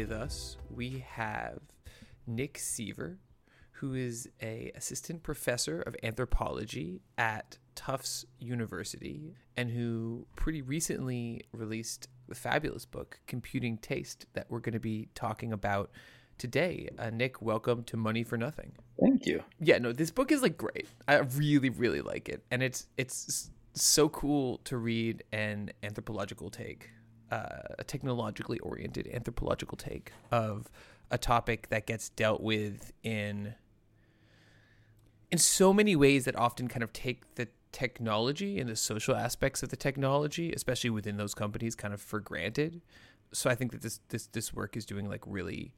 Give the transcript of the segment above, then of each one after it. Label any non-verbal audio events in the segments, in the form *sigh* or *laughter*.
with us we have Nick Seaver, who is a assistant professor of anthropology at Tufts University and who pretty recently released the fabulous book Computing Taste that we're going to be talking about today. Uh, Nick, welcome to Money for Nothing. Thank you. Yeah, no, this book is like great. I really, really like it, and it's it's so cool to read an anthropological take, Uh, a technologically oriented anthropological take of a topic that gets dealt with in in so many ways that often kind of take the technology and the social aspects of the technology, especially within those companies, kind of for granted. So I think that this this this work is doing like really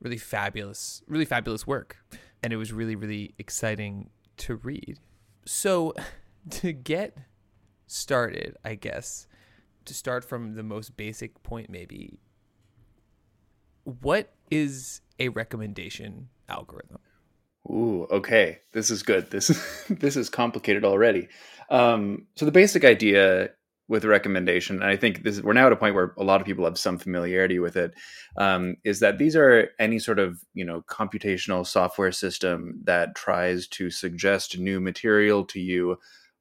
really fabulous really fabulous work and it was really really exciting to read. So *laughs* to get started, I guess, to start from the most basic point maybe what is a recommendation algorithm? Ooh, okay. This is good. This is *laughs* this is complicated already. Um, so the basic idea with recommendation, and I think this we're now at a point where a lot of people have some familiarity with it, um, is that these are any sort of you know computational software system that tries to suggest new material to you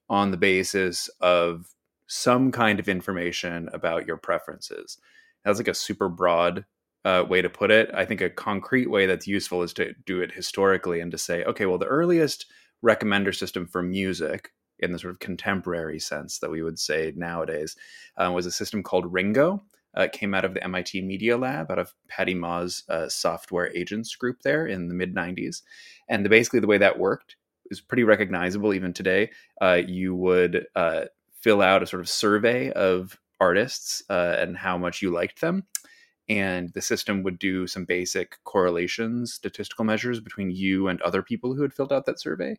on the basis of some kind of information about your preferences. That's like a super broad uh, way to put it. I think a concrete way that's useful is to do it historically and to say, okay, well, the earliest recommender system for music in the sort of contemporary sense that we would say nowadays uh, was a system called Ringo. Uh, it came out of the MIT Media Lab, out of Pattie Maes' uh, software agents group there in the mid 90s. And the, basically, the way that worked is pretty recognizable even today. Uh, you would uh, fill out a sort of survey of artists uh, and how much you liked them and the system would do some basic correlations, statistical measures between you and other people who had filled out that survey.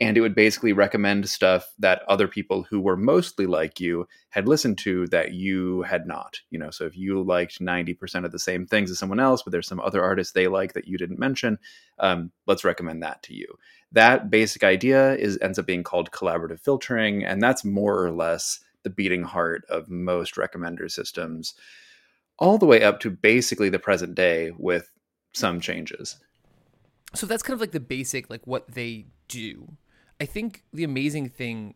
And it would basically recommend stuff that other people who were mostly like you had listened to that you had not. You know, so if you liked 90% of the same things as someone else, but there's some other artists they like that you didn't mention, um, let's recommend that to you. That basic idea is ends up being called collaborative filtering, and that's more or less the beating heart of most recommender systems all the way up to basically the present day with some changes. So that's kind of like the basic, like what they do. I think the amazing thing,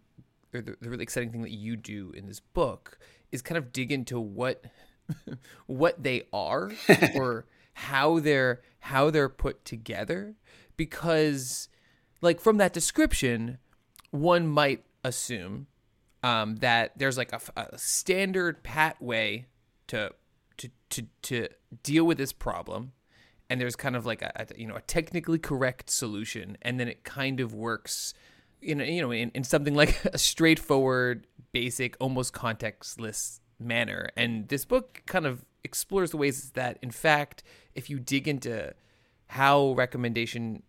or the, the really exciting thing that you do in this book, is kind of dig into what *laughs* what they are *laughs* or how they're how they're put together, because like from that description, one might assume um, that there's like a, a standard pat way to to to to deal with this problem and there's kind of like a, a, you know a technically correct solution and then it kind of works in a, you know in, in something like *laughs* a straightforward basic almost contextless manner. And this book kind of explores the ways that in fact if you dig into how recommendation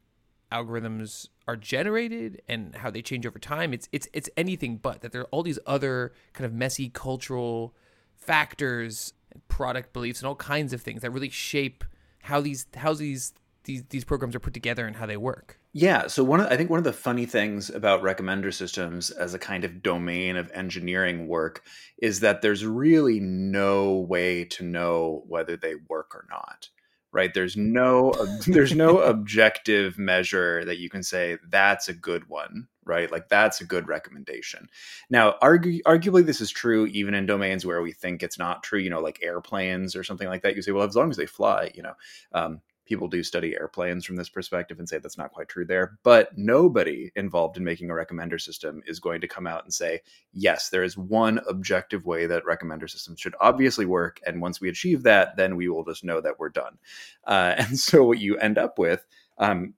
algorithms are generated and how they change over time it's it's it's anything but that there are all these other kind of messy cultural factors product beliefs and all kinds of things that really shape how these how these these these programs are put together and how they work. Yeah, so one of, I think one of the funny things about recommender systems as a kind of domain of engineering work is that there's really no way to know whether they work or not. Right? There's no *laughs* there's no *laughs* objective measure that you can say that's a good one right? Like that's a good recommendation. Now, argu- arguably, this is true even in domains where we think it's not true. You know, like airplanes or something like that. You say, well, as long as they fly, you know, um, people do study airplanes from this perspective and say that's not quite true there. But nobody involved in making a recommender system is going to come out and say, yes, there is one objective way that recommender systems should obviously work, and once we achieve that, then we will just know that we're done. Uh, *laughs* and so what you end up with um,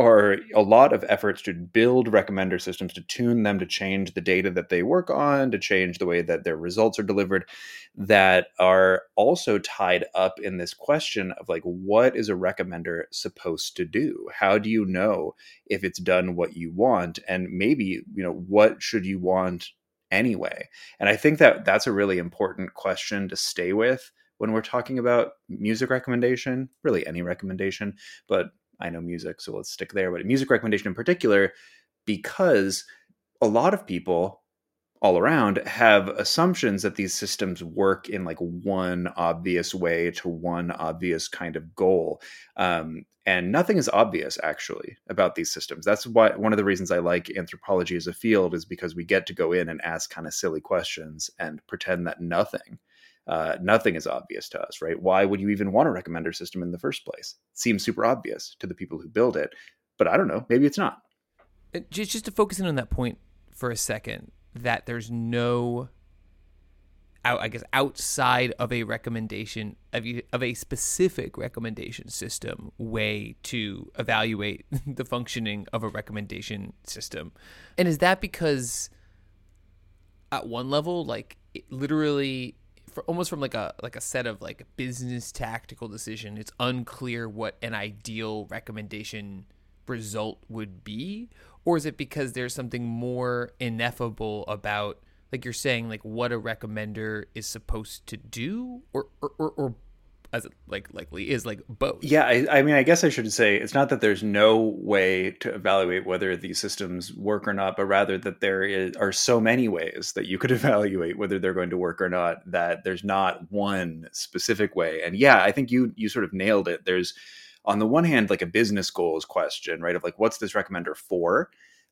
are a lot of efforts to build recommender systems to tune them to change the data that they work on to change the way that their results are delivered that are also tied up in this question of like what is a recommender supposed to do? How do you know if it's done what you want? And maybe you know what should you want anyway? And i think that that's a really important question to stay with when we're talking about music recommendation, really any recommendation, but I know music, so let's stick there. But a music recommendation in particular, because a lot of people all around have assumptions that these systems work in like one obvious way to one obvious kind of goal um, and nothing is obvious actually about these systems that's why one of the reasons i like anthropology as a field is because we get to go in and ask kind of silly questions and pretend that nothing uh, nothing is obvious to us right? Why would you even want a recommender system in the first place? It seems super obvious to the people who build it but i don't know. Maybe it's not. Just, just to focus in on that point for a second that there's no I guess outside of a recommendation of, of a specific recommendation system way to evaluate *laughs* the functioning of a recommendation system. And is that because at one level like literally almost from like a like a set of like business tactical decision it's unclear what an ideal recommendation result would be? Or is it because there's something more ineffable about like you're saying like what a recommender is supposed to do? Or or, or, or as it like likely is like both. Yeah I, I, mean i guess i should say it's not that there's no way to evaluate whether these systems work or not but rather that there is, are so many ways that you could *laughs* evaluate whether they're going to work or not that there's not one specific way. And yeah i think you you sort of nailed it. There's on the one hand like a business goals question right of like what's this recommender for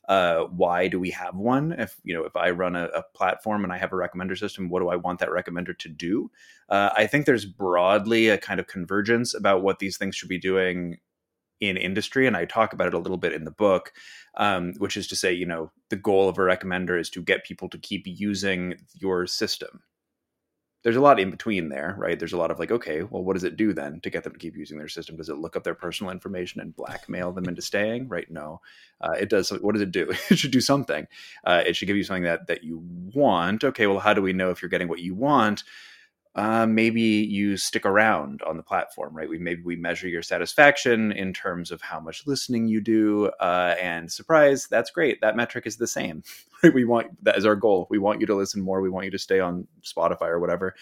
uh, why do we have one? If you know if i run a, a, platform and i have a recommender system what do i want that recommender to do? Uh, i think there's broadly a kind of convergence about what these things should be doing in industry and i talk about it a little bit in the book um, which is to say you know the goal of a recommender is to get people to keep using your system there's a lot in between there, right? There's a lot of like, okay, well, what does it do then to get them to keep using their system? Does it look up their personal information and blackmail them into staying? Right? No, uh, it does. What does it do? *laughs* it should do something. Uh, it should give you something that that you want. Okay, well, how do we know if you're getting what you want? Uh, maybe you stick around on the platform, right? We maybe we measure your satisfaction in terms of how much listening you do, uh, and surprise, that's great. That metric is the same. *laughs* We want that as our goal. We want you to listen more. We want you to stay on Spotify or whatever,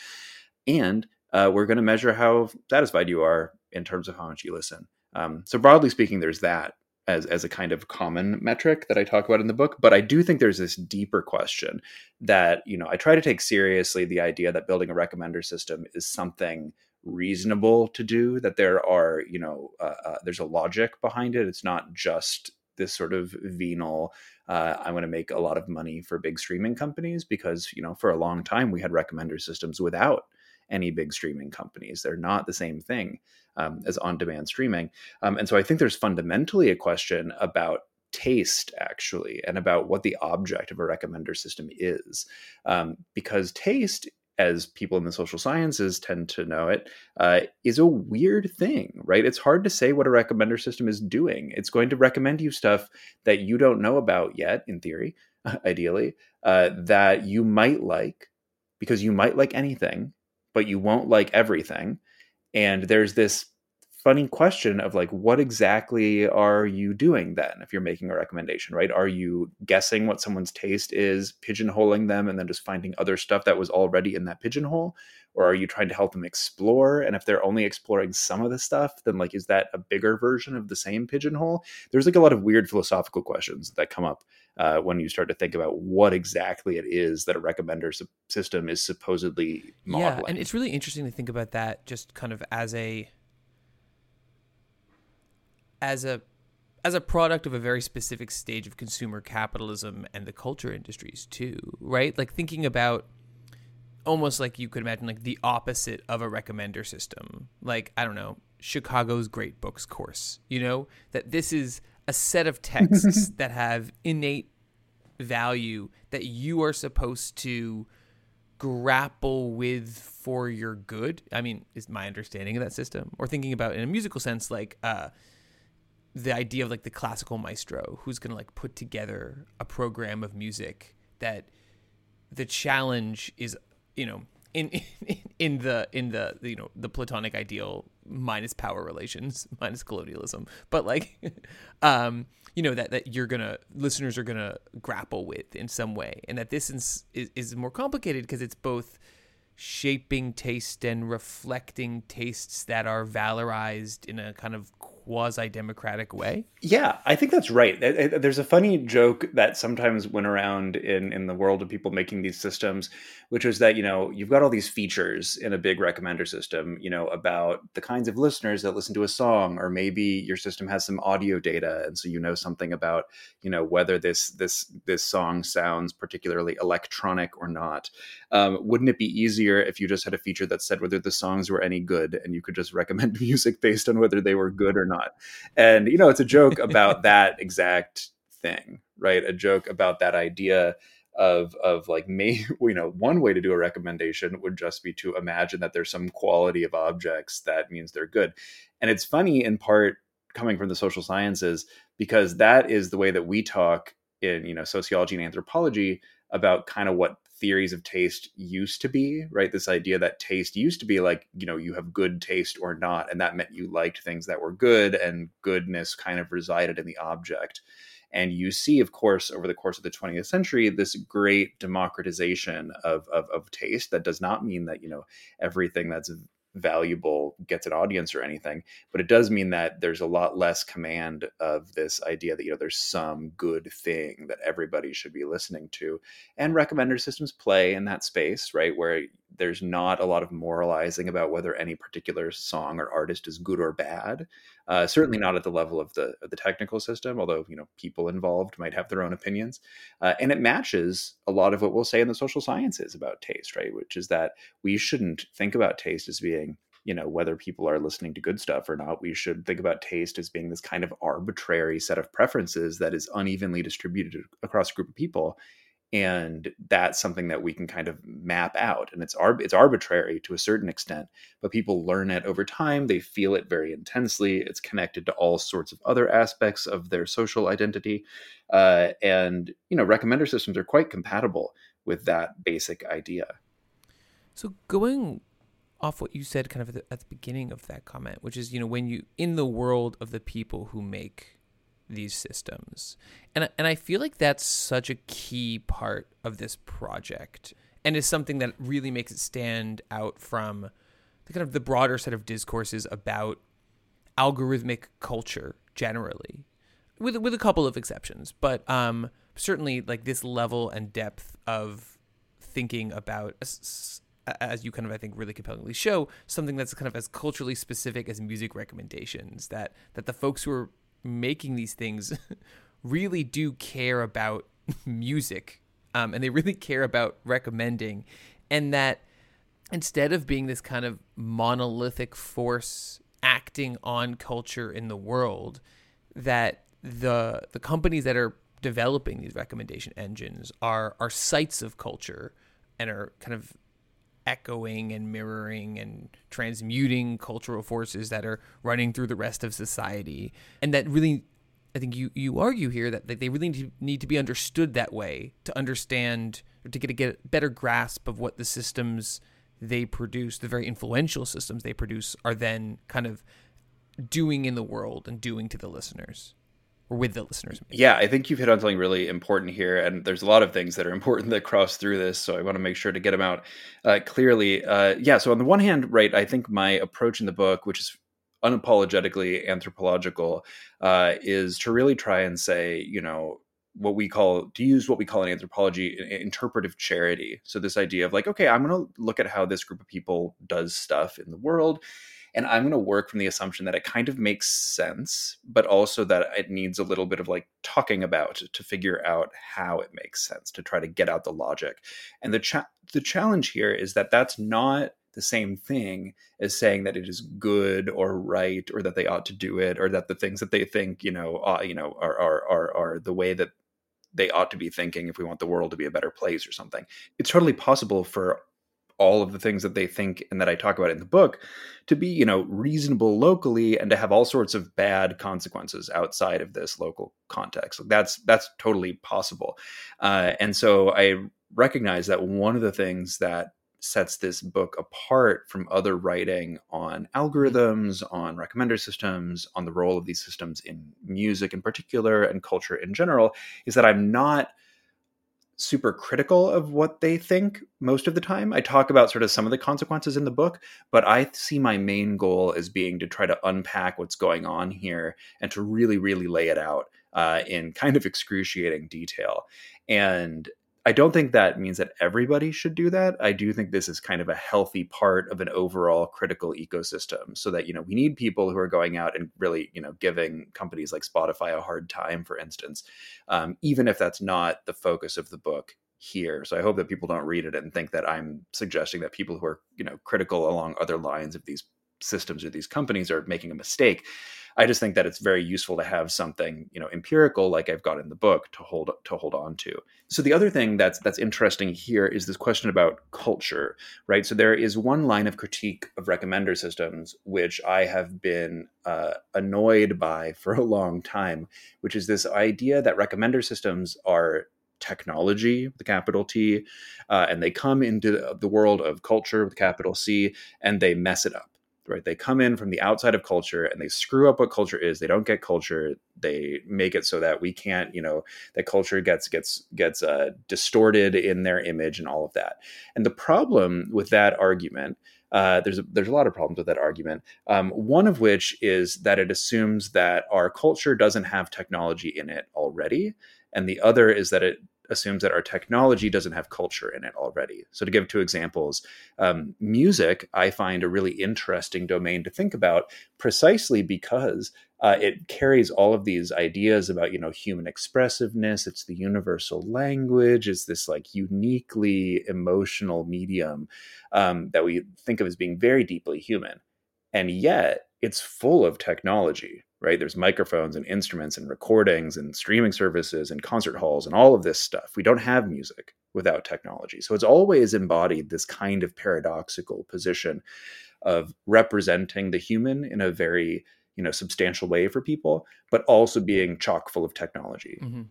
and uh, we're going to measure how satisfied you are in terms of how much you listen. Um, so broadly speaking, there's that as as a kind of common metric that I talk about in the book. But I do think there's this deeper question that you know I try to take seriously the idea that building a recommender system is something reasonable to do. That there are you know uh, uh, there's a logic behind it. It's not just this sort of venal. Uh, I want to make a lot of money for big streaming companies because you know for a long time we had recommender systems without any big streaming companies. They're not the same thing um, as on demand streaming. Um, and so I think there's fundamentally a question about taste actually and about what the object of a recommender system is um, because taste as people in the social sciences tend to know it, uh, is a weird thing, right? It's hard to say what a recommender system is doing. It's going to recommend you stuff that you don't know about yet, in theory, *laughs* ideally, uh, that you might like, because you might like anything, but you won't like everything. And there's this funny question of like what exactly are you doing then if you're making a recommendation right? Are you guessing what someone's taste is pigeonholing them and then just finding other stuff that was already in that pigeonhole? Or are you trying to help them explore? And if they're only exploring some of the stuff then like is that a bigger version of the same pigeonhole? There's like a lot of weird philosophical questions that come up uh, when you start to think about what exactly it is that a recommender system is supposedly modeling. Yeah, and it's really interesting to think about that just kind of as a as a as a product of a very specific stage of consumer capitalism and the culture industries too, right? Like thinking about almost like you could imagine like the opposite of a recommender system. Like, I don't know, Chicago's Great Books course, you know, that this is a set of *laughs* texts that have innate value that you are supposed to grapple with for your good. I mean, is my understanding of that system. Or thinking about in a musical sense, like uh the idea of like the classical maestro who's going to like put together a program of music that the challenge is you know in, *laughs* in in the in the you know the platonic ideal minus power relations *laughs* minus colonialism. But like *laughs* um you know that that you're gonna listeners are gonna grapple with in some way. And that this is is, more complicated because it's both shaping taste and reflecting tastes that are valorized in a kind of quasi democratic way. Yeah, I think that's right. There's a funny joke that sometimes went around in in the world of people making these systems, which was that you know you've got all these features in a big recommender system, you know about the kinds of listeners that listen to a song, or maybe your system has some audio data, and so you know something about you know whether this this this song sounds particularly electronic or not. Um, wouldn't it be easier if you just had a feature that said whether the songs were any good, and you could just recommend *laughs* music based on whether they were good or not? And you know, it's a joke about that exact thing, right? A joke about that idea of of like may *laughs* you know one way to do a recommendation would just be to imagine that there's some quality of objects that means they're good and it's funny in part coming from the social sciences because that is the way that we talk in you know sociology and anthropology about kind of what theories of taste used to be right? This idea that taste used to be like you know you have good taste or not and that meant you liked things that were good and goodness kind of resided in the object. And you see of course over the course of the 20th century this great democratization of, of, of taste that does not mean that you know everything that's valuable gets an audience or anything but it does mean that there's a lot less command of this idea that you know there's some good thing that everybody should be listening to and recommender systems play in that space right where there's not a lot of moralizing about whether any particular song or artist is good or bad. Uh, certainly not at the level of the of the technical system, although you know people involved might have their own opinions. Uh, and it matches a lot of what we'll say in the social sciences about taste, right? Which is that we shouldn't think about taste as being you know whether people are listening to good stuff or not we should think about taste as being this kind of arbitrary set of preferences that is unevenly distributed across a group of people and that's something that we can kind of map out and it's it's arbitrary to a certain extent but people learn it over time they feel it very intensely it's connected to all sorts of other aspects of their social identity uh, and you know recommender systems are quite compatible with that basic idea. So going off what you said kind of at the, at the beginning of that comment which is you know when you in the world of the people who make these systems. And and I feel like that's such a key part of this project and is something that really makes it stand out from the kind of the broader set of discourses about algorithmic culture generally. With with a couple of exceptions, but um certainly like this level and depth of thinking about as you kind of I think really compellingly show something that's kind of as culturally specific as music recommendations that that the folks who are making these things *laughs* really do care about *laughs* music um, and they really *laughs* care about recommending and that instead of being this kind of monolithic force acting on culture in the world that the the companies that are developing these recommendation engines are are sites of culture and are kind of echoing and mirroring and transmuting cultural forces that are running through the rest of society. And that really, I think you, you argue here that, that they really need to, need to be understood that way to understand or to get a get better grasp of what the systems they produce, the very influential systems they produce, are then kind of doing in the world and doing to the listeners or with the listeners. Maybe. Yeah, I think you've hit on something really important here, and there's a lot of things that are *laughs* important that cross through this. So I want to make sure to get them out uh, clearly. Uh, yeah. So on the one hand, right, I think my approach in the book, which is unapologetically anthropological, uh, is to really try and say, you know, what we call to use what we call in anthropology interpretive charity. So this idea of like, okay, I'm going to look at how this group of people does stuff in the world and i'm going to work from the assumption that it kind of makes sense but also that it needs a little bit of like talking about to figure out how it makes sense to try to get out the logic. And the cha- the challenge here is that that's not the same thing as saying that it is good or right or that they ought to do it or that the things that they think you know uh, you know are, are are are the way that they ought to be thinking if we want the world to be a better place or something. It's totally possible for all of the things that they think and that I talk about in the book to be, you know, reasonable locally and to have all sorts of bad consequences outside of this local context. That's that's totally possible. Uh, and so I recognize that one of the things that sets this book apart from other writing on algorithms, on recommender systems, on the role of these systems in music in particular and culture in general is that I'm not super critical of what they think most of the time. I talk about sort of some of the consequences in the book, but I see my main goal as being to try to unpack what's going on here and to really, really lay it out uh, in kind of excruciating detail. And I don't think that means that everybody should do that. I do think this is kind of a healthy part of an overall critical ecosystem so that, you know, we need people who are going out and really, you know, giving companies like Spotify a hard time, for instance, um, even if that's not the focus of the book here. So I hope that people don't read it and think that I'm suggesting that people who are, you know, critical along other lines of these systems or these companies are making a mistake. I just think that it's very useful to have something, you know, empirical like I've got in the book to hold to hold on to. So the other thing that's that's interesting here is this question about culture, right? So there is one line of critique of recommender systems which I have been uh, annoyed by for a long time, which is this idea that recommender systems are technology the capital T, uh, and they come into the world of culture with capital C, and they mess it up right? They come in from the outside of culture and they screw up what culture is. They don't get culture. They make it so that we can't, you know, that culture gets gets gets uh, distorted in their image and all of that. And the problem with that argument. Uh, there's a, there's a lot of problems with that argument. Um, one of which is that it assumes that our culture doesn't have technology in it already, and the other is that it assumes that our technology doesn't have culture in it already. So, to give two examples, um, music I find a really interesting domain to think about precisely because uh, it carries all of these ideas about you know human expressiveness. It's the universal language. It's this like uniquely emotional medium um, that we think of as being very deeply human, and yet it's full of technology right? There's microphones and instruments and recordings and streaming services and concert halls and all of this stuff. We don't have music without technology. So it's always embodied this kind of paradoxical position of representing the human in a very, you know, substantial way for people, but also being chock full of technology. Mm-hmm.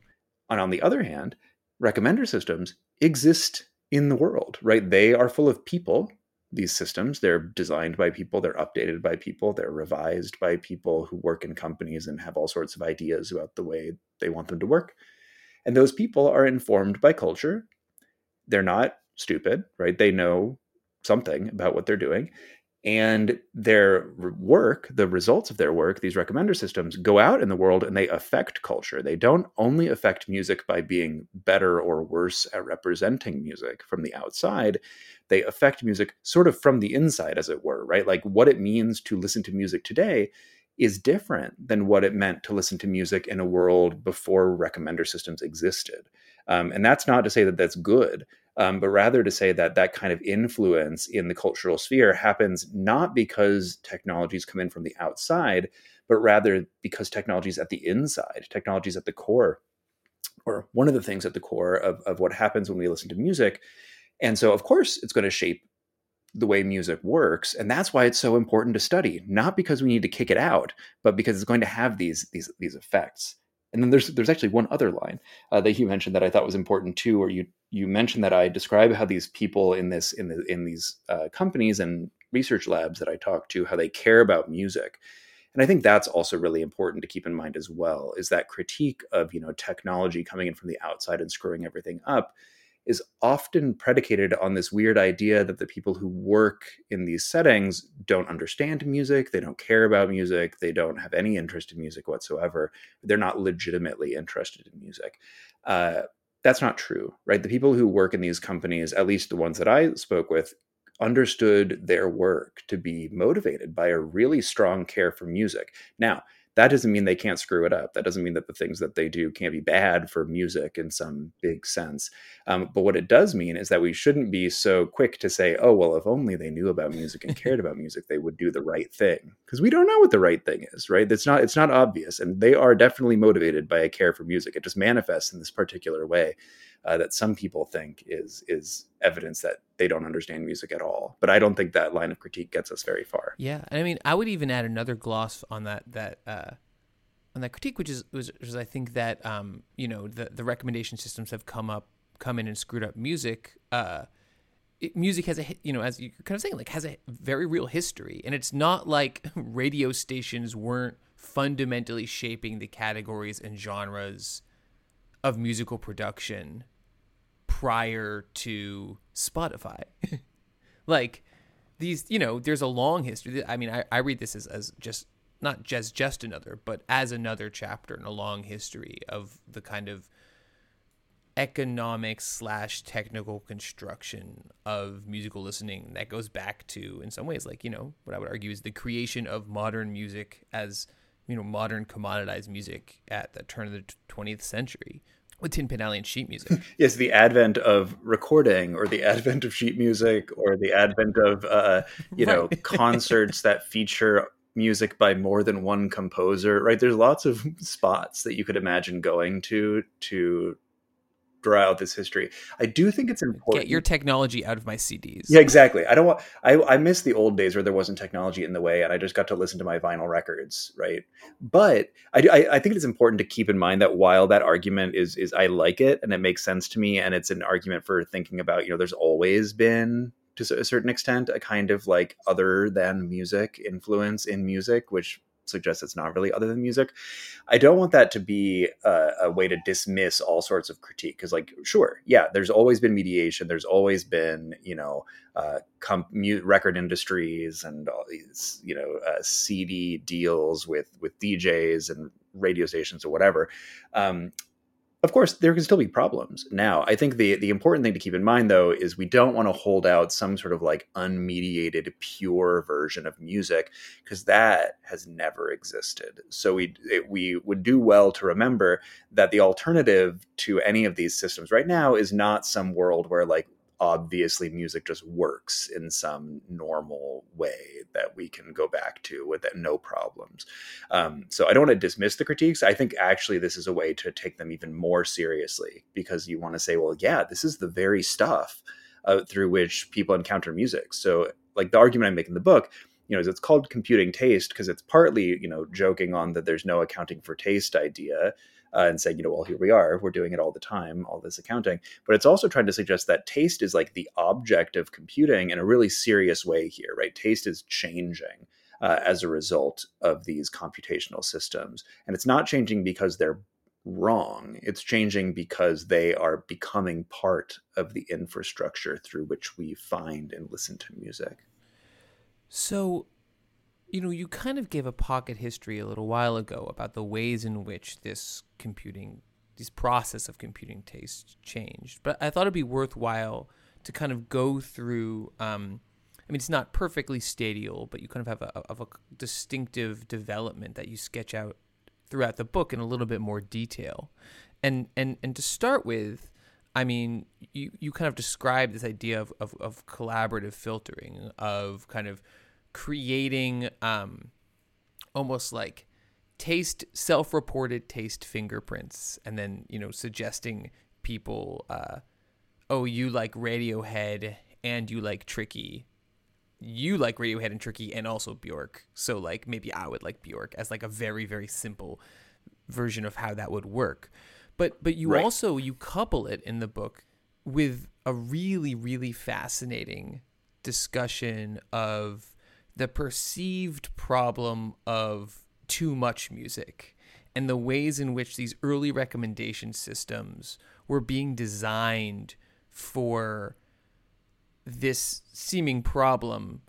And on the other hand, recommender systems exist in the world, right? They are full of people these systems. They're designed by people, they're updated by people, they're revised by people who work in companies and have all sorts of ideas about the way they want them to work. And those people are informed by culture. They're not stupid, right? They know something about what they're doing and their work, the results of their work, these recommender systems go out in the world and they affect culture. They don't only affect music by being better or worse at representing music from the outside, they affect music sort of from the inside, as it were, right? Like what it means to listen to music today is different than what it meant to listen to music in a world before recommender systems existed. Um, and that's not to say that that's good um, but rather to say that that kind of influence in the cultural sphere happens not because technologies come in from the outside, but rather because technologies at the inside, technologies at the core, or one of the things at the core of, of what happens when we listen to music. And so, of course, it's going to shape the way music works and that's why it's so important to study not because we need to kick it out but because it's going to have these these these effects and then there's there's actually one other line uh, that you mentioned that I thought was important too, where you you mentioned that I describe how these people in this in the in these uh, companies and research labs that I talk to how they care about music. And I think that's also really important to keep in mind as well. Is that critique of you know technology coming in from the outside and screwing everything up is often predicated on this weird idea that the people who work in these settings don't understand music, they don't care about music, they don't have any interest in music whatsoever. They're not legitimately interested in music. Uh, that's not true, right? The people who work in these companies, at least the ones that I spoke with, understood their work to be motivated by a really strong care for music. Now, that doesn't mean they can't screw it up. That doesn't mean that the things that they do can't be bad for music in some big sense. Um, but what it does mean is that we shouldn't be so quick to say, oh, well, if only they knew about music and cared about music, they would do the right thing. Because we don't know what the right thing is, right? It's not, it's not obvious. And they are definitely motivated by a care for music. It just manifests in this particular way uh, that some people think is is evidence that they don't understand music at all. But I don't think that line of critique gets us very far. Yeah, and I mean, I would even add another gloss on that that uh, on that critique, which is which is I think that um, you know the the recommendation systems have come up come in and screwed up music. Uh, it, music has a you know as you're kind of saying like has a very real history, and it's not like *laughs* radio stations weren't fundamentally shaping the categories and genres of musical production prior to Spotify. *laughs* like these, you know, there's a long history. I mean, I, I read this as, as just not just just another, but as another chapter in a long history of the kind of economic slash technical construction of musical listening that goes back to in some ways like you know what i would argue is the creation of modern music as you know modern commoditized music at the turn of the 20th century with tin pan alley and sheet music. *laughs* Yes the advent of recording or the advent of sheet music or the advent of uh, you know *laughs* concerts that feature music by more than one composer right? There's lots of spots that you could imagine going to to throughout this history. I do think it's important. Get your technology out of my CDs. Yeah, exactly. I don't want. I I miss the old days where there wasn't technology in the way, and I just got to listen to my vinyl records, right? But I, I, I think it's important to keep in mind that while that argument is is I like it and it makes sense to me, and it's an argument for thinking about you know there's always been to a certain extent a kind of like other than music influence in music, which suggests it's not really other than music. I don't want that to be a, a way to dismiss all sorts of critique because, like, sure, yeah, there's always been mediation. There's always been, you know, uh, com- record industries and all these, you know, uh, CD deals with with DJs and radio stations or whatever. Um, of course, there can still be problems. Now, I think the the important thing to keep in mind, though, is we don't want to hold out some sort of like unmediated, pure version of music because that has never existed. So we it, we would do well to remember that the alternative to any of these systems right now is not some world where like obviously music just works in some normal way that we can go back to with no problems. Um, so I don't want to dismiss the critiques. I think actually this is a way to take them even more seriously because you want to say, well, yeah, this is the very stuff uh, through which people encounter music. So like the argument I make in the book, you know, is it's called computing taste because it's partly, you know, joking on that there's no accounting for taste idea uh, and saying, you know, well, here we are, we're doing it all the time, all this accounting. But it's also trying to suggest that taste is like the object of computing in a really serious way here, right? Taste is changing. Uh, as a result of these computational systems. And it's not changing because they're wrong. It's changing because they are becoming part of the infrastructure through which we find and listen to music. So, you know, you kind of gave a pocket history a little while ago about the ways in which this computing, this process of computing taste changed. But I thought it'd be worthwhile to kind of go through. Um, I mean, it's not perfectly stadial, but you kind of have a, of a distinctive development that you sketch out throughout the book in a little bit more detail. And and and to start with, I mean, you you kind of describe this idea of, of, of collaborative filtering, of kind of creating um, almost like taste self-reported taste fingerprints and then you know suggesting people uh, oh you like radiohead and you like tricky. You like radiohead and tricky and also bjork. So like maybe i would like bjork as like a very very simple version of how that would work. But but you right. also you couple it in the book with a really really fascinating discussion of the perceived problem of too much music and the ways in which these early recommendation systems were being designed for this seeming problem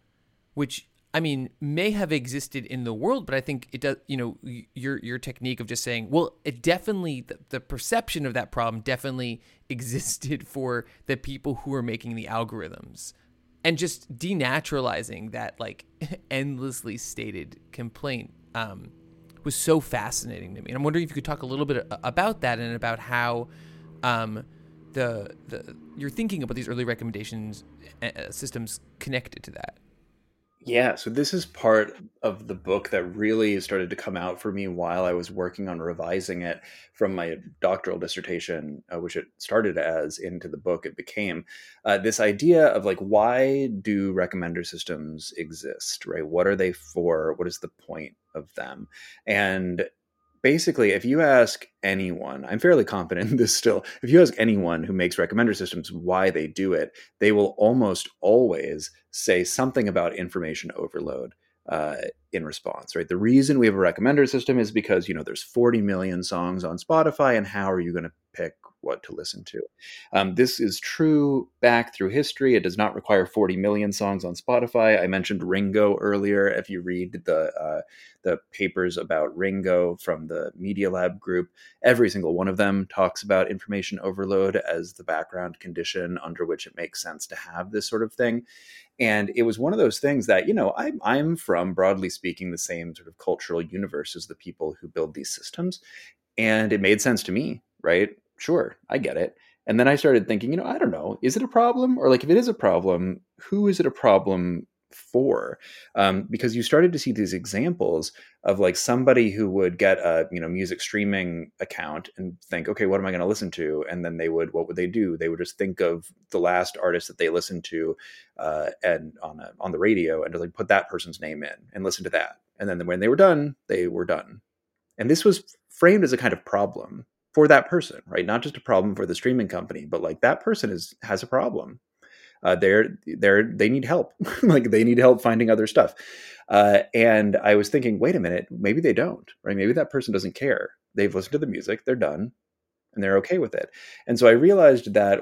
which I mean may have existed in the world but I think it does you know your your technique of just saying well it definitely the, the perception of that problem definitely *laughs* existed for the people who were making the algorithms and just denaturalizing that like *laughs* endlessly stated complaint um, was so fascinating to me. And I'm wondering if you could talk a little bit about that and about how um, the the you're thinking about these early recommendations uh, systems connected to that. Yeah, so this is part of the book that really started to come out for me while I was working on revising it from my doctoral dissertation, uh, which it started as into the book it became. Uh, this idea of like, why do recommender systems exist, right? What are they for? What is the point of them? And basically, if you ask anyone, I'm fairly confident in this still, if you ask anyone who makes recommender systems why they do it, they will almost always say something about information overload. Uh, in response, right? The reason we have a recommender system is because you know there's 40 million songs on Spotify, and how are you going to what to listen to. Um, this is true back through history. It does not require 40 million songs on Spotify. I mentioned Ringo earlier. If you read the uh, the papers about Ringo from the Media Lab group, every single one of them talks about information overload as the background condition under which it makes sense to have this sort of thing. And it was one of those things that, you know, I, I'm from, broadly speaking, the same sort of cultural universe as the people who build these systems. And it made sense to me, right? Sure, I get it. And then I started thinking, you know, I don't know, is it a problem? Or like, if it is a problem, who is it a problem for? Um, because you started to see these examples of like somebody who would get a you know music streaming account and think okay what am i going to listen to? And then they would what would they do? They would just think of the last artist that they listened to uh, and on a, on the radio and like put that person's name in and listen to that. And then when they were done they were done. And this was framed as a kind of problem for that person right? Not just a problem for the streaming company but like that person is has a problem. Uh, they're they're they need help. *laughs* Like they need help finding other stuff. Uh, and i was thinking wait a minute maybe they don't right? Maybe that person doesn't care. They've listened to the music they're done and they're okay with it. And so i realized that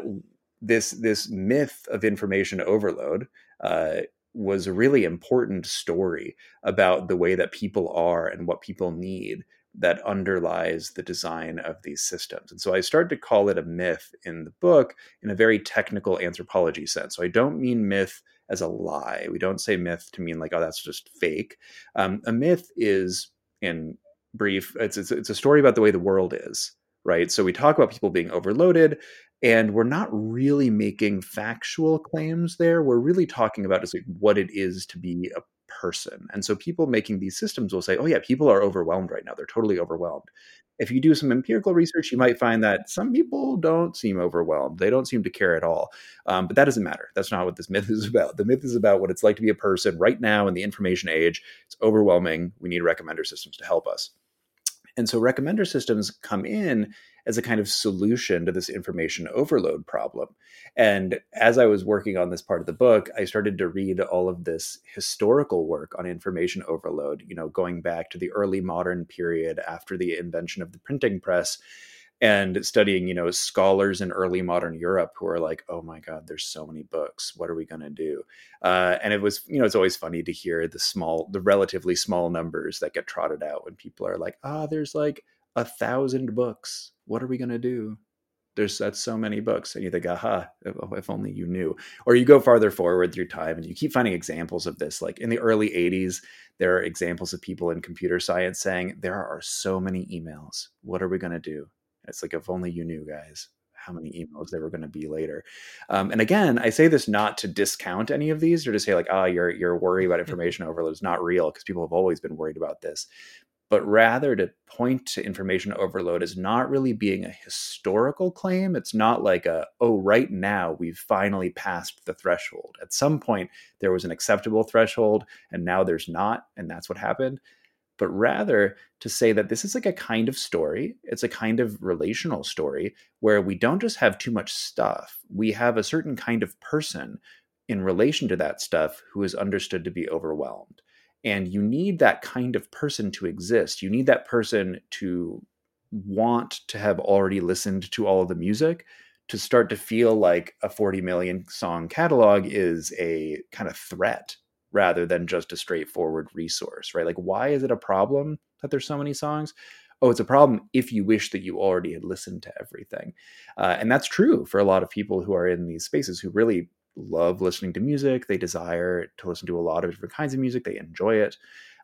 this this myth of information overload uh, was a really important story about the way that people are and what people need that underlies the design of these systems. And so I started to call it a myth in the book in a very technical anthropology sense. So I don't mean myth as a lie. We don't say myth to mean like, oh, that's just fake. Um, a myth is, in brief, it's, it's, it's a story about the way the world is, right? So we talk about people being overloaded, and we're not really making factual claims there. We're really talking about just like what it is to be a person. And so people making these systems will say, oh, yeah, people are overwhelmed right now. They're totally overwhelmed. If you do some empirical research, you might find that some people don't seem overwhelmed. They don't seem to care at all. Um, but that doesn't matter. That's not what this *laughs* myth is about. The myth is about what it's like to be a person right now in the information age. It's overwhelming. We need recommender systems to help us. And so recommender systems come in as a kind of solution to this information overload problem. And as I was working on this part of the book, I started to read all of this historical work on information overload, you know, going back to the early modern period after the invention of the printing press and studying, you know, scholars in early modern Europe who are like, oh my God, there's so many books. What are we going to do? Uh, and it was, you know, it's always funny to hear the small, the relatively small numbers that get trotted out when people are like, ah, oh, there's like a thousand books. What are we going to do? There's that's so many books, and you think, aha, if, if only you knew. Or you go farther forward through time, and you keep finding examples of this. Like in the early '80s, there are examples of people in computer science saying there are so many emails. What are we going to do? It's like if only you knew, guys how many emails there were going to be later. Um, and again, I say this not to discount any of these or to say like, ah, oh, your your worry about *laughs* information overload is not real because people have always been worried about this but rather to point to information overload as not really being a historical claim. It's not like a, oh, right now we've finally passed the threshold. At some point, there was an acceptable threshold, and now there's not, and that's what happened. But rather to say that this is like a kind of story, it's a kind of relational story where we don't just have too much stuff, we have a certain kind of person in relation to that stuff who is understood to be overwhelmed. And you need that kind of person to exist. You need that person to want to have already listened to all of the music to start to feel like a 40 million song catalog is a kind of threat rather than just a straightforward resource, right? Like, why is it a problem that there's so many songs? Oh, it's a problem if you wish that you already had listened to everything. Uh, and that's true for a lot of people who are in these spaces who really love listening to music. They desire to listen to a lot of different kinds of music. They enjoy it.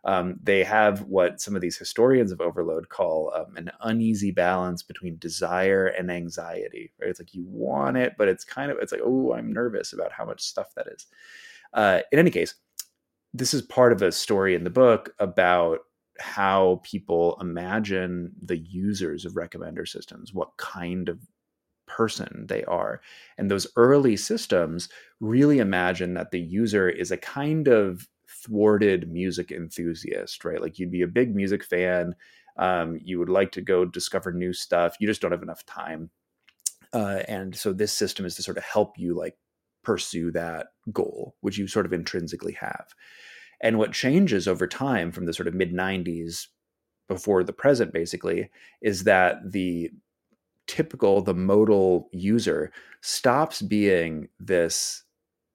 Um, they have what some of these historians of overload call um, an uneasy balance between desire and anxiety. Right? It's like you want it, but it's kind of it's like oh, I'm nervous about how much stuff that is. Uh, in any case, this is part of a story in the book about how people imagine the users of recommender systems, what kind of person they are. And those early systems really imagine that the user is a kind of thwarted music enthusiast, right? Like you'd be a big music fan, um, you would like to go discover new stuff, you just don't have enough time. Uh, and so this system is to sort of help you like pursue that goal, which you sort of intrinsically have. And what changes over time from the sort of mid 90s before the present, basically, is that the typical the modal user stops being this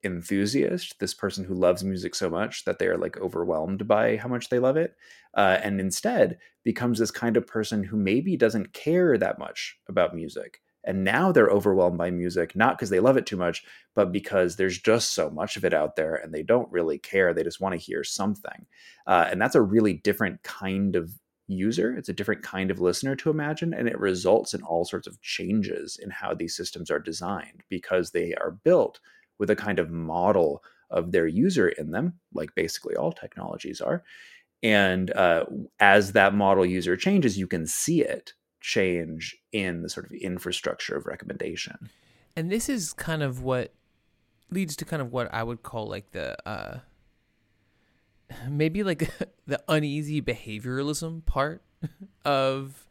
enthusiast, this person who loves music so much that they are like overwhelmed by how much they love it, uh, and instead becomes this kind of person who maybe doesn't care that much about music. And now they're overwhelmed by music, not because they love it too much, but because there's just so much of it out there and they don't really care. They just want to hear something. Uh, and that's a really different kind of user. It's a different kind of listener to imagine. And it results in all sorts of changes in how these systems are designed because they are built with a kind of model of their user in them, like basically all technologies are. And uh, as that model user changes, you can see it change in the sort of infrastructure of recommendation. And this is kind of what leads to kind of what I would call like the uh, maybe like *laughs* the uneasy behavioralism part *laughs* of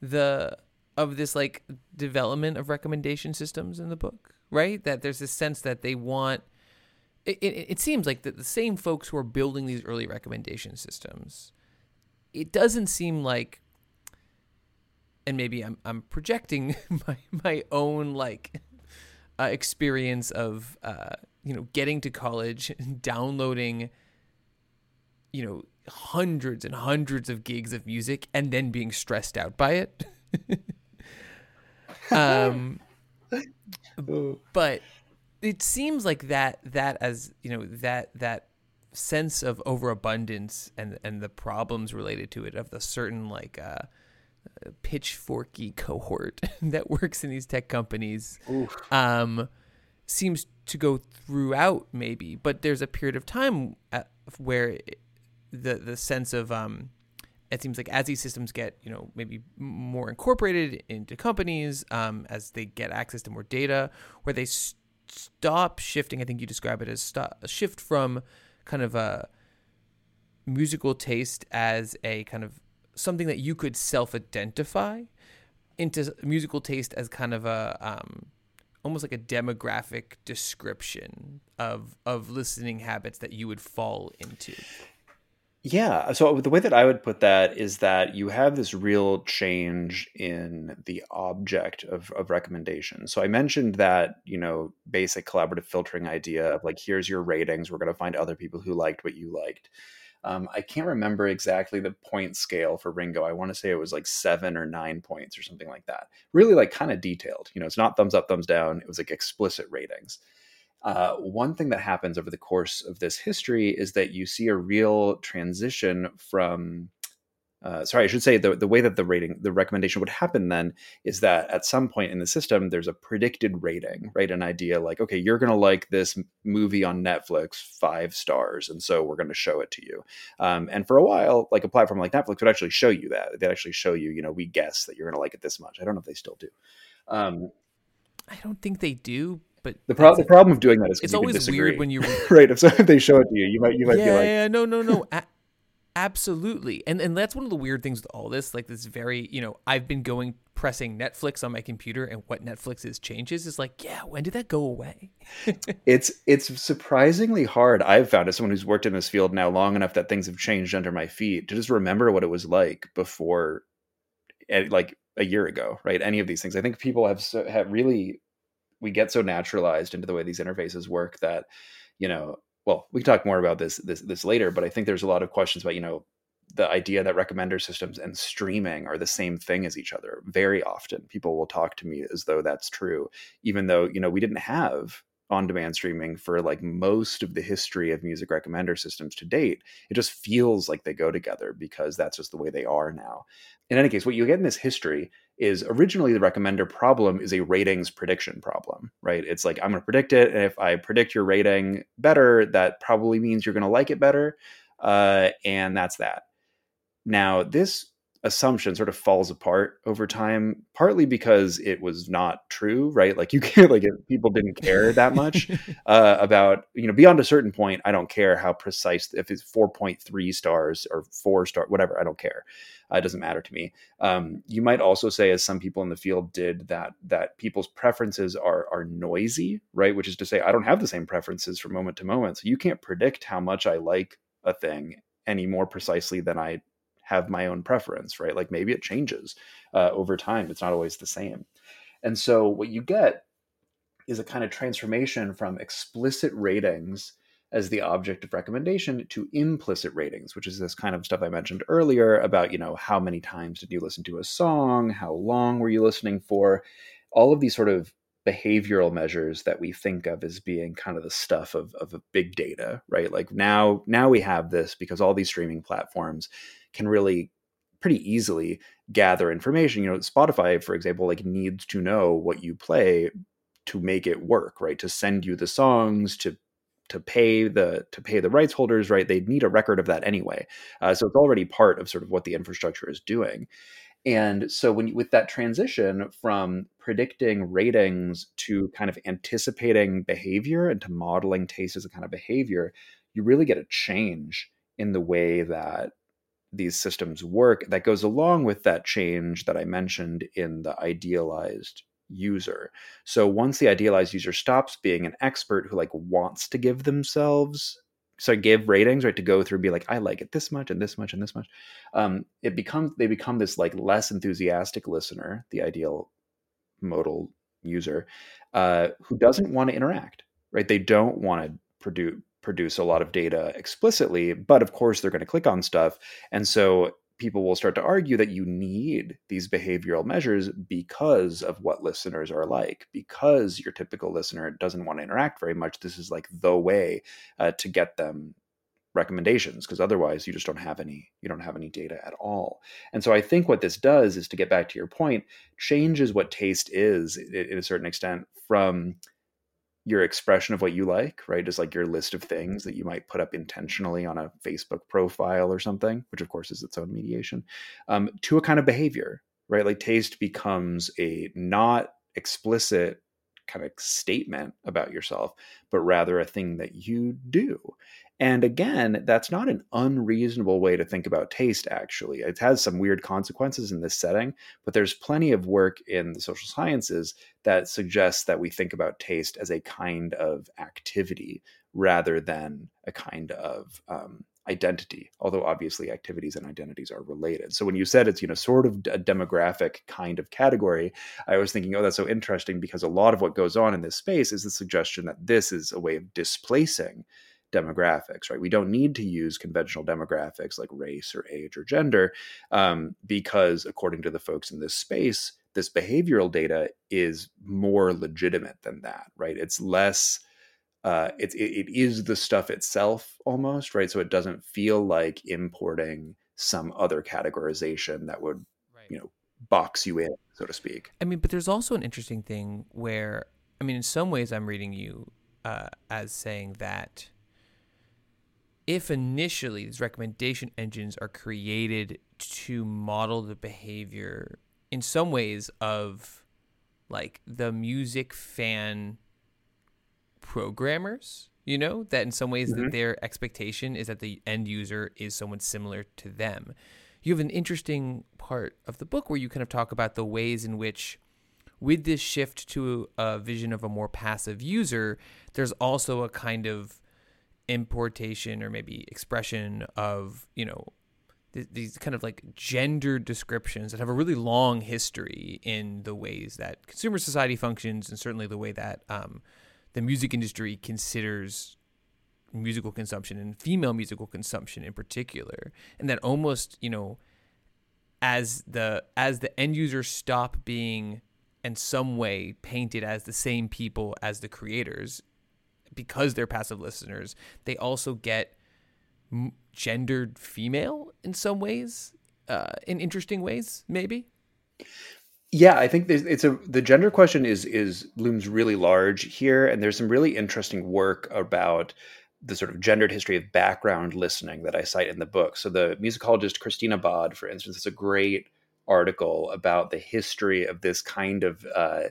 the of this like development of recommendation systems in the book right? That there's this sense that they want. It, it, it seems like that the same folks who are building these early recommendation systems, it doesn't seem like, and maybe I'm I'm projecting *laughs* my my own like uh, experience of uh, you know getting to college, downloading, you know hundreds and hundreds of gigs of music, and then being stressed out by it. *laughs* um but it seems like that that as you know that that sense of overabundance and and the problems related to it of the certain like uh, pitchforky cohort *laughs* that works in these tech companies um, seems to go throughout maybe but there's a period of time at, where the the sense of um, it seems like as these systems get you know maybe more incorporated into companies um, as they get access to more data where they st- stop shifting i think you describe it as stop, a shift from kind of a musical taste as a kind of something that you could self-identify into musical taste as kind of a um, almost like a demographic description of of listening habits that you would fall into yeah. So the way that I would put that is that you have this real change in the object of, of recommendation. So I mentioned that, you know, basic collaborative filtering idea of like, here's your ratings. We're going to find other people who liked what you liked. Um, I can't remember exactly the point scale for Ringo. I want to say it was like seven or nine points or something like that. Really, like kind of detailed. You know, it's not thumbs up, thumbs down. It was like explicit ratings. Uh, one thing that happens over the course of this history is that you see a real transition from uh, sorry, I should say the, the way that the rating, the recommendation would happen then is that at some point in the system, there's a predicted rating, right? An idea like, okay, you're going to like this movie on Netflix five stars. And so we're going to show it to you. Um, and for a while, like a platform like Netflix would actually show you that. They'd actually show you, you know, we guess that you're going to like it this much. I don't know if they still do. Um, I don't think they do, but the, pro- the problem of doing that is it's always weird when you *laughs* right. If, so, *laughs* if they show it to you, you might you might yeah, be like, yeah, no, no, no. *laughs* A- absolutely, and and that's one of the weird things with all this. Like this very, you know, I've been going pressing Netflix on my computer, and what Netflix is changes is like, yeah, when did that go away? it's it's surprisingly hard. I've found as someone who's worked in this field now long enough that things have changed under my feet to just remember what it was like before, eh, like a year ago, right? Any of these things. I think people have so, have really we get so naturalized into the way these interfaces work that you know well we can talk more about this this this later but i think there's a lot of questions about you know the idea that recommender systems and streaming are the same thing as each other. Very often people will talk to me as though that's true even though you know we didn't have on demand streaming for like most of the history of music recommender systems to date. It just feels like they go together because that's just the way they are now. In any case what you get in this history is originally the recommender problem is a ratings prediction problem, right? It's like I'm going to predict it, and if I predict your rating better, that probably means you're going to like it better, uh, and that's that. Now, this assumption sort of falls apart over time partly because it was not true right like you *laughs* can't like if people didn't care that much *laughs* uh, about you know beyond a certain point i don't care how precise if it's 4.3 stars or 4 star whatever i don't care uh, it doesn't matter to me um, you might also say as some people in the field did that that people's preferences are are noisy right which is to say i don't have the same preferences from moment to moment so you can't predict how much i like a thing any more precisely than i have my own preference, right? Like maybe it changes uh, over time. It's not always the same. And so what you get is a kind of transformation from explicit ratings as the object of recommendation to implicit ratings, which is this kind of stuff I mentioned earlier about, you know, how many times did you listen to a song? How long were you listening for? All of these sort of behavioral measures that we think of as being kind of the stuff of, of big data, right? Like now, now we have this because all these streaming platforms can really pretty easily gather information. You know, Spotify, for example, like needs to know what you play to make it work, right? To send you the songs, to to pay the to pay the rights holders, right? They need a record of that anyway. Uh, so it's already part of sort of what the infrastructure is doing. And so when you, with that transition from predicting ratings to kind of anticipating behavior and to modeling taste as a kind of behavior, you really get a change in the way that these systems work that goes along with that change that I mentioned in the idealized user. So once the idealized user stops being an expert who like wants to give themselves so give ratings right to go through and be like i like it this much and this much and this much um, it becomes they become this like less enthusiastic listener the ideal modal user uh, who doesn't want to interact right they don't want to produce produce a lot of data explicitly but of course they're going to click on stuff and so people will start to argue that you need these behavioral measures because of what listeners are like because your typical listener doesn't want to interact very much this is like the way uh, to get them recommendations because otherwise you just don't have any you don't have any data at all. And so i think what this does is to get back to your point changes what taste is in a certain extent from your expression of what you like, right? Is like your list of things that you might put up intentionally on a Facebook profile or something, which of course is its own mediation, um, to a kind of behavior, right? Like taste becomes a not explicit kind of statement about yourself, but rather a thing that you do. And again, that's not an unreasonable way to think about taste, actually. It has some weird consequences in this setting, but there's plenty of work in the social sciences that suggests that we think about taste as a kind of activity rather than a kind of um, identity although obviously activities and identities are related so when you said it's you know sort of a demographic kind of category i was thinking oh that's so interesting because a lot of what goes on in this space is the suggestion that this is a way of displacing demographics, right? We don't need to use conventional demographics like race or age or gender um, because, according to the folks in this space, this behavioral data is more legitimate than that, right? It's less. Uh, it's it, it is the stuff itself almost right so it doesn't feel like importing some other categorization that would right. you know box you in so to speak i mean but there's also an interesting thing where i mean in some ways i'm reading you uh, as saying that if initially these recommendation engines are created to model the behavior in some ways of like the music fan programmers you know that in some ways mm-hmm. that their expectation is that the end user is someone similar to them you have an interesting part of the book where you kind of talk about the ways in which with this shift to a vision of a more passive user there's also a kind of importation or maybe expression of you know th- these kind of like gender descriptions that have a really long history in the ways that consumer society functions and certainly the way that um, the music industry considers musical consumption and female musical consumption in particular. And that almost you know as the as the end users stop being in some way painted as the same people as the creators because they're passive listeners, they also get gendered female in some ways, uh, in interesting ways, maybe. Yeah, I think it's a the gender question is is looms really large here, and there's some really interesting work about the sort of gendered history of background listening that I cite in the book. So the musicologist Christina Baade, for instance, is a great article about the history of this kind of uh,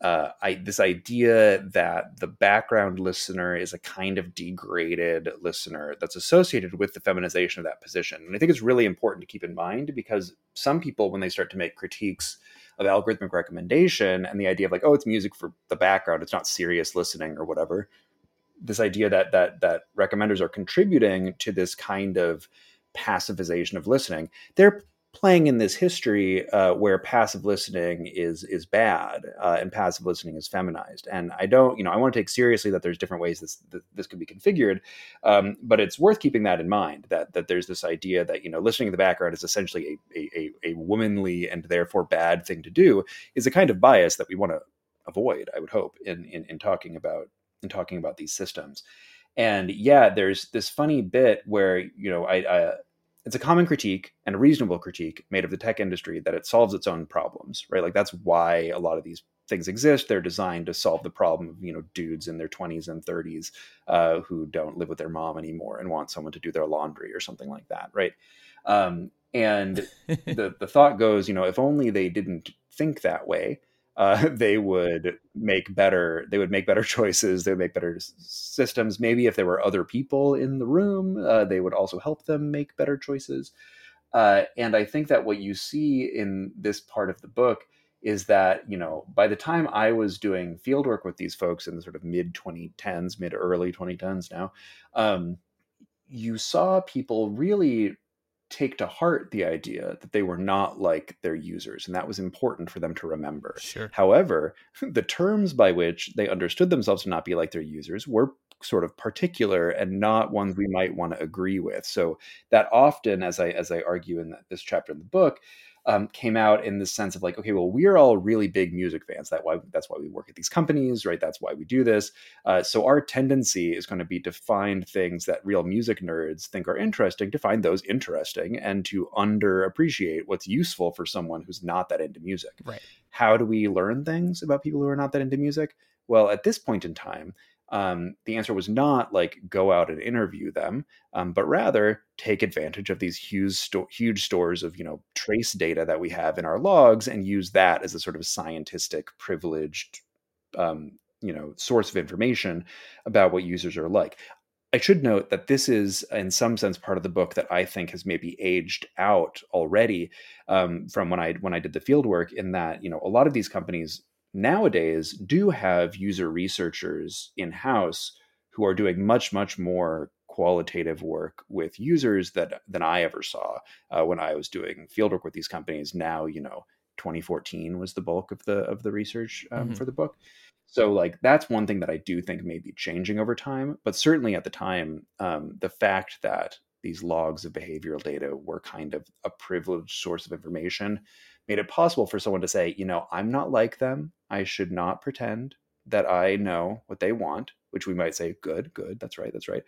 uh, I, this idea that the background listener is a kind of degraded listener that's associated with the feminization of that position. And I think it's really important to keep in mind because some people, when they start to make critiques of algorithmic recommendation and the idea of like, oh, it's music for the background, it's not serious listening or whatever, this idea that that that recommenders are contributing to this kind of passivization of listening. They're playing in this history uh, where passive listening is is bad uh, and passive listening is feminized. And I don't, you know, I want to take seriously that there's different ways this this could be configured, um, but it's worth keeping that in mind that that there's this idea that you know listening in the background is essentially a a, a womanly and therefore bad thing to do is a kind of bias that we want to avoid. I would hope in in, in talking about in talking about these systems. And yeah, there's this funny bit where you know I, I it's a common critique and a reasonable critique made of the tech industry that it solves its own problems, right? Like that's why a lot of these things exist. They're designed to solve the problem of you know dudes in their 20s and 30s uh, who don't live with their mom anymore and want someone to do their laundry or something like that, right? Um, and *laughs* the the thought goes, you know, if only they didn't think that way, uh, *laughs* they would make better they would make better *laughs* choices they would make better systems. Maybe if there were other people in the room uh, they would also help them make better choices. Uh, and i think that what you see in this part of the book is that you know by the time i was doing field work with these folks in the sort of mid 2010s mid early 2010s now um, you saw people really take to heart the idea that they were not like their users, and that was important for them to remember. Sure. However, *laughs* the terms by which they understood themselves to not be like their users were sort of particular and not ones we might want to agree with. So that often, as I as I argue in this chapter in the book, um, came out in the sense of like, okay, well, we're all really big music fans. That why that's why we work at these companies, right? That's why we do this. Uh, so our tendency is going to be to find things that real music nerds think are interesting, to find those interesting, and to underappreciate what's useful for someone who's not that into music. Right. How do we learn things about people who are not that into music? Well, at this point in time, um, the answer was not like go out and interview them, um, but rather take advantage of these huge sto- huge stores of you know trace data that we have in our logs and use that as a sort of scientific privileged um, you know source of information about what users are like. I should note that this is, in some sense, part of the book that I think has maybe aged out already um, from when I when I did the field work. In that, you know, a lot of these companies nowadays do have user researchers in house who are doing much much more qualitative work with users that than I ever saw uh, when I was doing fieldwork with these companies. Now, you know, 2014 was the bulk of the of the research um, mm-hmm. for the book. So, like, that's one thing that I do think may be changing over time. But certainly at the time, um, the fact that these logs of behavioral data were kind of a privileged source of information made it possible for someone to say, you know, I'm not like them. I should not pretend that I know what they want, which we might say, good, good, that's right, that's right.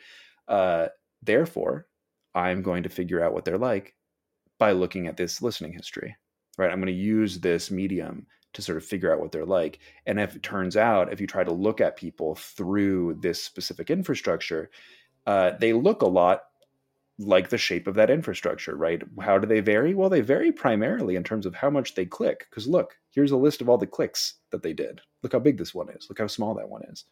Uh, therefore, I'm going to figure out what they're like by looking at this listening history, right? I'm going to use this medium to sort of figure out what they're like. And if it turns out, if you try to look at people through this specific infrastructure, uh, they look a lot like the shape of that infrastructure, right? How do they vary? Well, they vary primarily in terms of how much they click. Because look, here's a list of all the clicks that they did. Look how big this one is. Look how small that one is.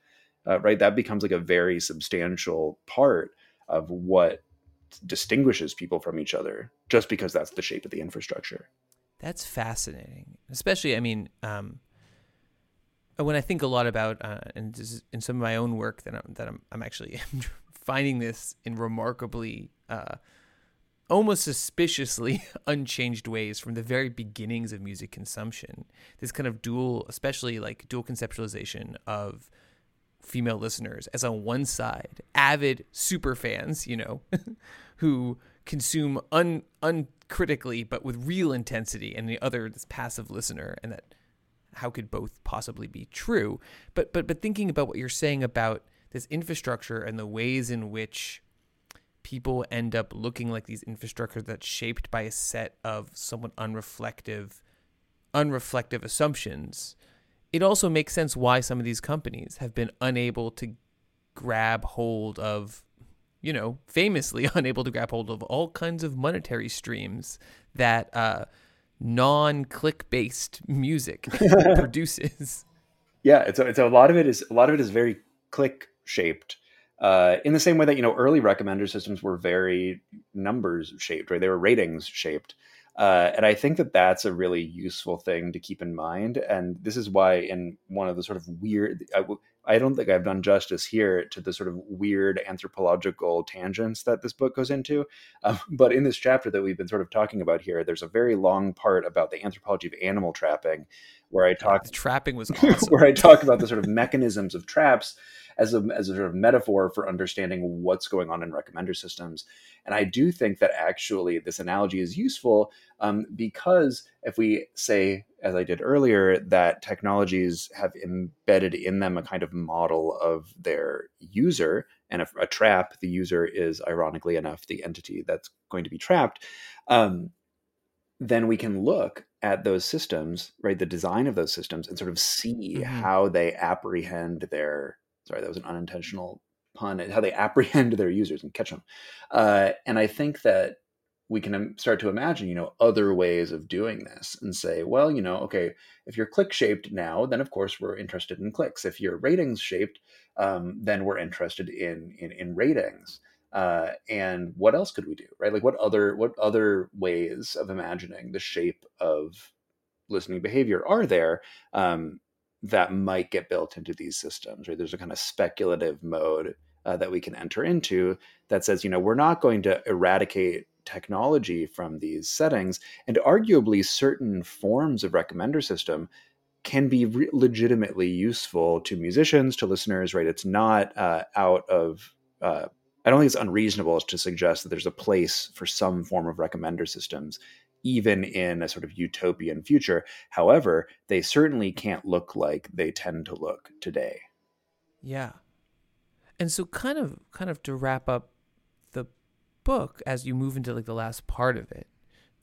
Uh, right? That becomes like a very substantial part of what distinguishes people from each other, just because that's the shape of the infrastructure. That's fascinating. Especially, I mean, um, when I think a lot about, uh, and in some of my own work that I'm, that I'm, I'm actually *laughs* finding this in remarkably, uh, almost suspiciously *laughs* unchanged ways from the very beginnings of music consumption. This kind of dual, especially like dual conceptualization of female listeners as on one side, avid super fans, you know, *laughs* who consume un uncritically but with real intensity, and the other this passive listener, and that how could both possibly be true? But but but thinking about what you're saying about this infrastructure and the ways in which people end up looking like these infrastructures that's shaped by a set of somewhat unreflective unreflective assumptions. It also makes sense why some of these companies have been unable to grab hold of you know famously *laughs* unable to grab hold of all kinds of monetary streams that uh, non-click based music *laughs* produces. Yeah it's a, it's a lot of it is a lot of it is very click shaped uh, in the same way that you know early recommender systems were very numbers shaped right they were ratings shaped uh, and i think that that's a really useful thing to keep in mind and this is why in one of the sort of weird I, I don't think I've done justice here to the sort of weird anthropological tangents that this book goes into. Um, *laughs* but in this chapter that we've been sort of talking about here, there's a very long part about the anthropology of animal trapping, where I talk the trapping was *laughs* awesome. where I talk about the sort of mechanisms of traps as a as a sort of metaphor for understanding what's going on in recommender systems. And I do think that actually this analogy is useful um, because if we say, as I did earlier, that technologies have embedded in them a kind of model of their user, and a, a trap, the user is ironically enough the entity that's going to be trapped. Um, then we can look at those systems, right, the design of those systems, and sort of see mm-hmm. how they apprehend their sorry, that was an unintentional pun, how they *laughs* apprehend their users and catch them. Uh, and I think that we can start to imagine, you know, other ways of doing this and say, well, you know, okay, if you're click shaped now, then of course we're interested in clicks. If you're ratings shaped, um, then we're interested in in, in ratings. Uh, and what else could we do, right? Like what other what other ways of imagining the shape of listening behavior are there? Um, that might get built into these systems, right? There's a kind of speculative mode uh, that we can enter into that says, you know, we're not going to eradicate technology from these settings, and arguably certain forms of recommender system can be re- legitimately useful to musicians, to listeners, right? It's not uh, out of uh, I don't think it's unreasonable to suggest that there's a place for some form of recommender systems even in a sort of utopian future. However, they certainly can't look like they tend to look today. Yeah. And so kind of kind of to wrap up the book as you move into like the last part of it,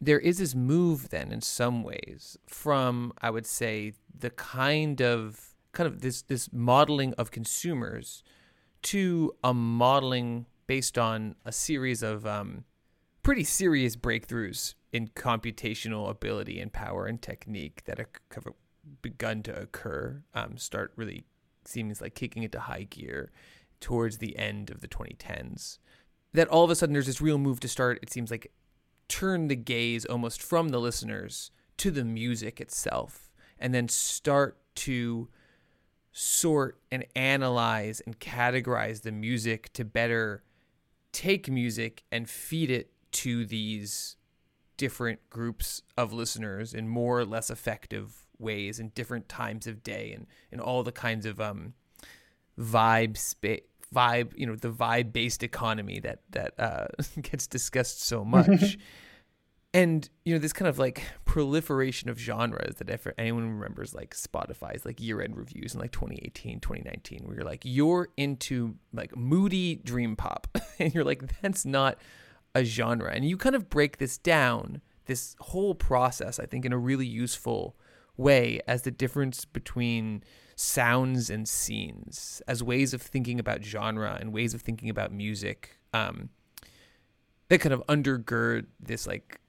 there is this move then in some ways from I would say the kind of kind of this this modeling of consumers to a modeling based on a series of um, pretty serious breakthroughs in computational ability and power and technique that have begun to occur um, start really seems like kicking into high gear towards the end of the 2010s. That all of a sudden there's this real move to start, it seems like, turn the gaze almost from the listeners to the music itself and then start to sort and analyze and categorize the music to better take music and feed it to these different groups of listeners in more or less effective ways in different times of day and, and all the kinds of um, vibe spa- vibe you know the vibe based economy that that uh, *laughs* gets discussed so much. And you know this kind of like proliferation of genres that if anyone remembers like spotify's like year-end reviews in like 2018 2019 where you're like you're into like moody dream pop. *laughs* And you're like that's not a genre. And you kind of break this down, this whole process, I think, in a really useful way as the difference between sounds and scenes, as ways of thinking about genre and ways of thinking about music um, that kind of undergird this like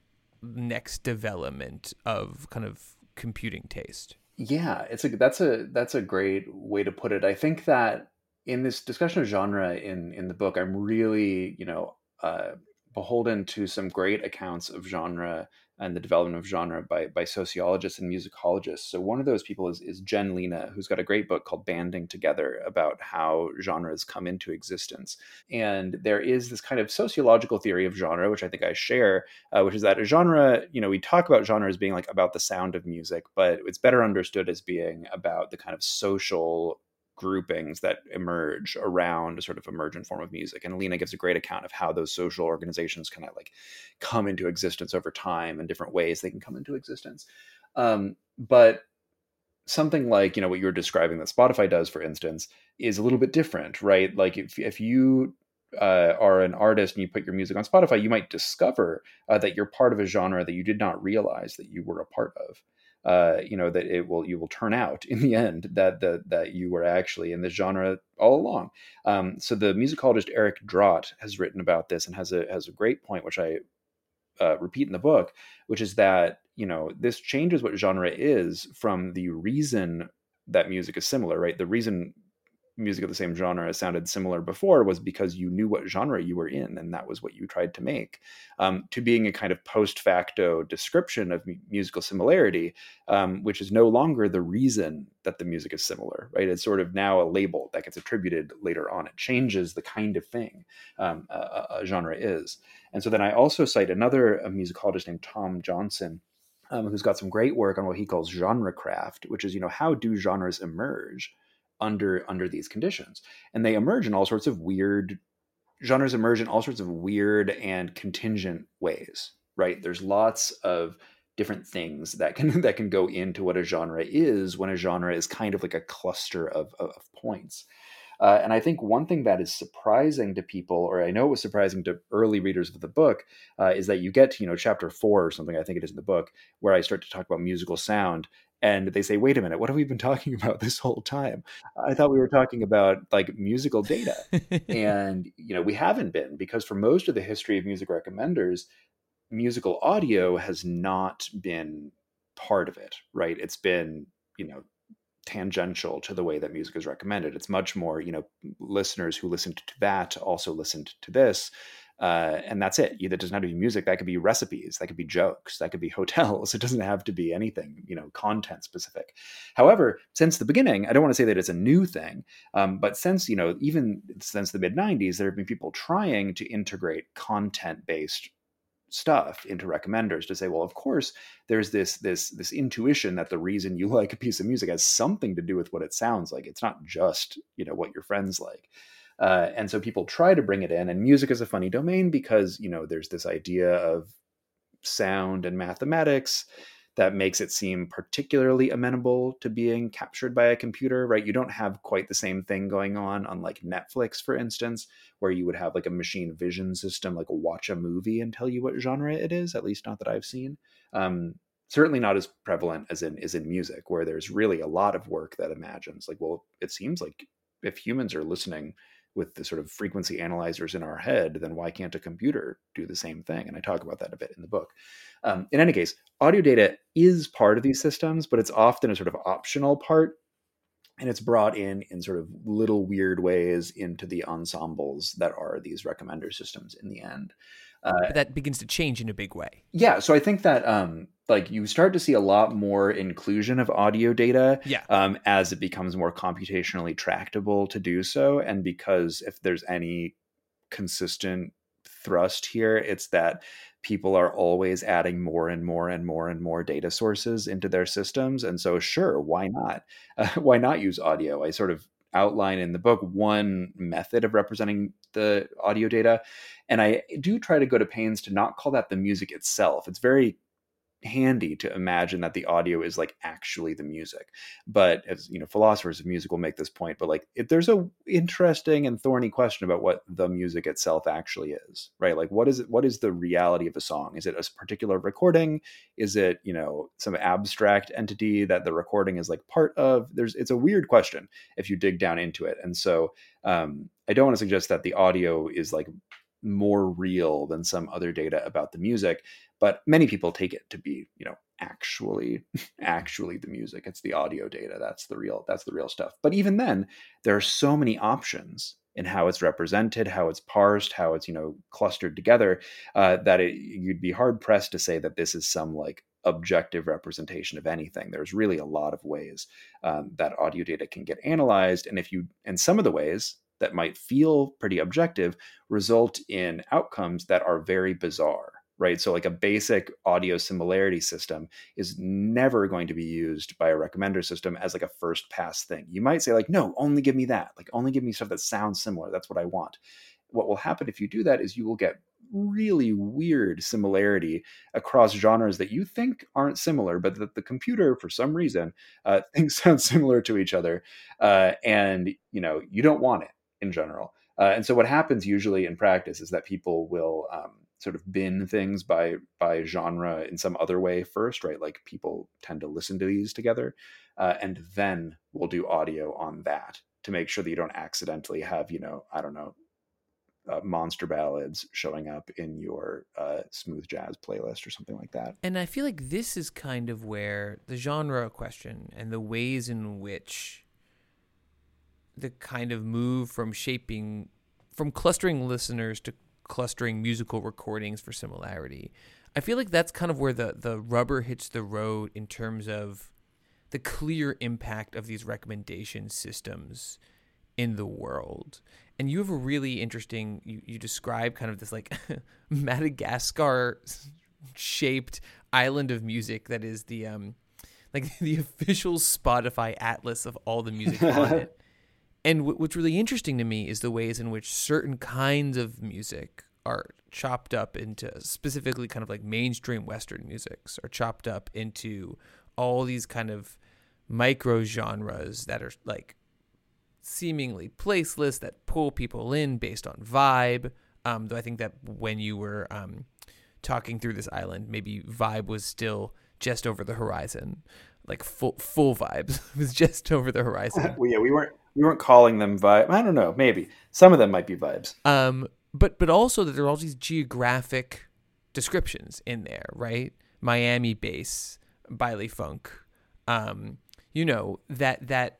next development of kind of computing taste. Yeah, it's a that's a that's a great way to put it. I think that in this discussion of genre in in the book, I'm really you know uh, beholden to some great accounts of genre and the development of genre by, by sociologists and musicologists. So one of those people is, is Jen Lena, who's got a great book called Banding Together about how genres come into existence. And there is this kind of sociological theory of genre, which I think I share, uh, which is that a genre, you know, we talk about genre as being like about the sound of music, but it's better understood as being about the kind of social groupings that emerge around a sort of emergent form of music. And Lena gives a great account of how those social organizations kind of like come into existence over time and different ways they can come into existence. Um, but something like, you know, what you were describing that Spotify does, for instance, is a little bit different, right? Like if, if you uh, are an artist and you put your music on Spotify, you might discover uh, that you're part of a genre that you did not realize that you were a part of uh, you know that it will you will turn out in the end that that that you were actually in this genre all along. Um, so the musicologist Eric Drott has written about this and has a has a great point, which I uh, repeat in the book, which is that you know this changes what genre is from the reason that music is similar, right? The reason music of the same genre sounded similar before was because you knew what genre you were in and that was what you tried to make. Um, to being a kind of post facto description of m- musical similarity um, which is no longer the reason that the music is similar right? It's sort of now a label that gets attributed later on. It changes the kind of thing um, a, a, genre is. And so then i also cite another musicologist named tom johnson um, who's got some great work on what he calls genre craft which is you know how do genres emerge under under these conditions and they emerge in all sorts of weird genres emerge in all sorts of weird and contingent ways right there's lots of different things that can *laughs* that can go into what a genre is when a genre is kind of like a cluster of, of, of points uh, and I think one thing that is surprising to people, or I know it was surprising to early readers of the book, uh, is that you get to you know chapter four or something. I think it is in the book where I start to talk about musical sound, and they say, "Wait a minute, what have we been talking *laughs* about this whole time? I thought we were talking about like musical data." and you know, we haven't been because for most of the history of music recommenders, musical audio has not been part of it, right? It's been, you know, tangential to the way that music is recommended. It's much more, you know, listeners who listened to that also listened to this uh, and that's it. That doesn't have to be music. That could be recipes. That could be jokes. That could be *laughs* hotels. It doesn't have to be anything, you know, content specific. However, since the beginning, I don't want to say that it's a new thing, um, but since you know, even since the mid '90s, there have been people trying to integrate content based stuff into recommenders to say well of course there's this this this intuition that the reason you *laughs* like a piece of music has something to do with what it sounds like it's not just you know what your friends like uh, and so people try to bring it in. And music is a funny domain because, you know, there's this idea of sound and mathematics that makes it seem particularly amenable to being captured by a computer, right? You don't have quite the same thing going on on like Netflix, for instance, where you would have like a machine vision system, like watch a movie and tell you what genre it is, at least not that I've seen. Um, certainly not as prevalent as in is in music, where there's really a lot of work that imagines like, well, it seems like if humans are listening with the sort of frequency analyzers in our head, then why can't a computer do the same thing? And I talk about that a bit in the book. Um, in any case, audio data is part of these systems, but it's often a sort of optional part. And it's brought in in sort of little weird ways into the ensembles that are these recommender systems in the end. Uh, that begins to change in a big way. Yeah, so I think that um, like you start to see a lot more inclusion of audio data yeah. um, as it becomes more computationally tractable to do so, and because if there's any consistent thrust here, it's that people are always adding more and more and more and more data sources into their systems, and so sure, why not? *laughs* Uh, why not use audio? I sort of outline in the book one method of representing the audio data and i do try to go to pains to not call that the music itself. It's very handy to imagine that the audio is like actually the music. But as you know philosophers of music will make this point but like if there's a interesting and thorny question about what the music itself actually is right? Like what is it what is the reality of a song? Is it a particular recording? Is it you know some abstract entity that the recording is like part of? There's it's a weird question if you dig down into it. And so um i don't want to suggest that the audio is like more real than some other data about the music but many people take it to be you know actually *laughs* actually the music. It's the audio data. That's the real that's the real stuff. But even then there are so many options in how it's represented how it's parsed how it's you know clustered together uh, that it, you'd be hard pressed to say that this is some like objective representation of anything. There's really a lot of ways um, that audio data can get analyzed. And if you and some of the ways that might feel pretty objective result in outcomes that are very bizarre right? So, like a basic audio similarity system is never going to be used by a recommender system as like a first pass thing. You might say, like, no, only give me that. Like, only give me stuff that sounds similar. That's what I want. What will happen if you do that is you will get really weird similarity across genres that you think aren't similar, but that the computer, for some reason, uh, *laughs* thinks sound similar to each other. Uh, and, you know, you don't want it in general. Uh, and so what happens usually in practice is that people will um, sort of bin things by by genre in some other way first, right? Like people tend to listen to these together, uh, and then we'll do audio on that to make sure that you don't accidentally have, you know, I don't know, uh, monster ballads showing up in your uh, smooth jazz playlist or something like that. And I feel like this is kind of where the genre question and the ways in which the kind of move from shaping from clustering listeners to clustering musical recordings for similarity. I feel like that's kind of where the the rubber hits the road in terms of the clear impact of these recommendation systems in the world. And you have a really interesting you, you describe kind of this like *laughs* Madagascar shaped island of music that is the um like *laughs* the official Spotify atlas of all the music on it. *laughs* And w- what's really interesting to me is the ways in which certain kinds of music are chopped up into specifically kind of like mainstream Western musics are chopped up into all these kind of micro genres that are like seemingly placeless that pull people in based on vibe. Um, though I think that when you were um, talking through this island, maybe vibe was still just over the horizon, like full full vibes *laughs* was just over the horizon. *laughs* well, yeah, we weren't we weren't calling them vibe. I don't know, maybe some of them might be vibes. Um, but but also that there are all these geographic descriptions in there, right? Miami bass, Baile funk, um, you know that that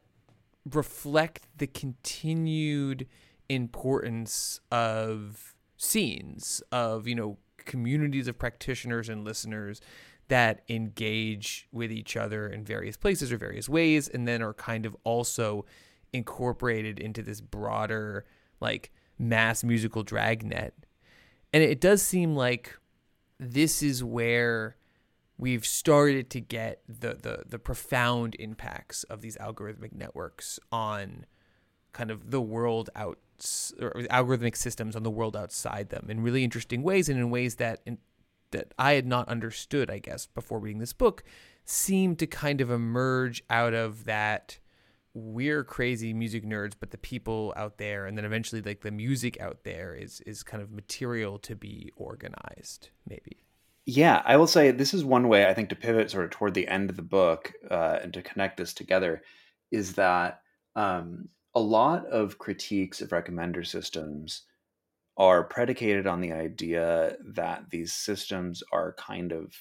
reflect the continued importance of scenes of you know communities of practitioners and listeners that engage with each other in various places or various ways and then are kind of also incorporated into this broader like mass musical dragnet and it does seem like this is where we've started to get the, the the profound impacts of these algorithmic networks on kind of the world out or algorithmic systems on the world outside them in really interesting ways and in ways that in, that I had not understood, I guess, before reading this book, seemed to kind of emerge out of that we're crazy music nerds, but the people out there, and then eventually like the music out there is is kind of material to be organized, maybe. Yeah, I will say this is one way I think to pivot sort of toward the end of the book uh, and to connect this together is that um, a lot of critiques of recommender systems are predicated on the idea that these systems are kind of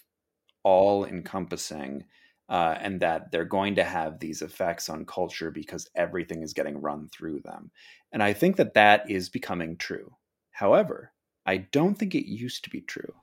all encompassing uh, and that they're going to have these effects on culture because everything is getting run through them. And I think that that is becoming true. However, I don't think it used to be true.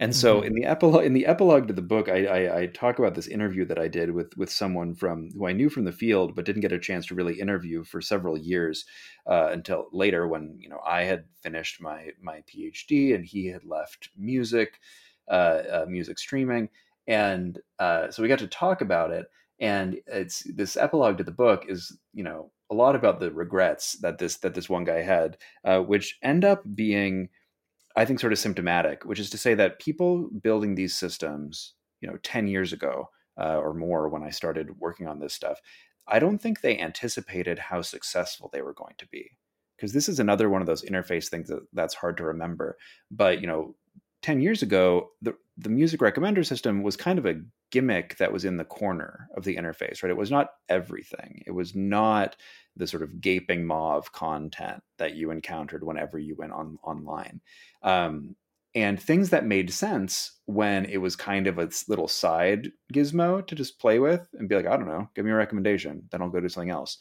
And so mm-hmm. in the epilogue in the epilogue to the book, I, I, I, talk about this interview that I did with with someone from who I knew from the field, but didn't get a chance to really interview for several years uh, until later when you know I had finished my my PhD and he had left music, uh, uh, music streaming, and uh, so we got to talk about it. And it's this epilogue to the book is you know a lot about the regrets that this that this one guy had, uh, which end up being I think sort of symptomatic, which is to say that people building these systems, you know, 10 years ago uh, or more when I started working on this stuff, I don't think they anticipated how successful they were going to be. Because this is another one of those interface things that, that's hard to remember. But, you know, 10 years ago, the, the music recommender system was kind of a gimmick that was in the corner of the interface, right? It was not everything. It was not the sort of gaping maw of content that you encountered whenever you went on online. Um, and things that made sense when it was kind of a little side gizmo to just play with and be like, I don't know, give me a recommendation, then I'll go do something else.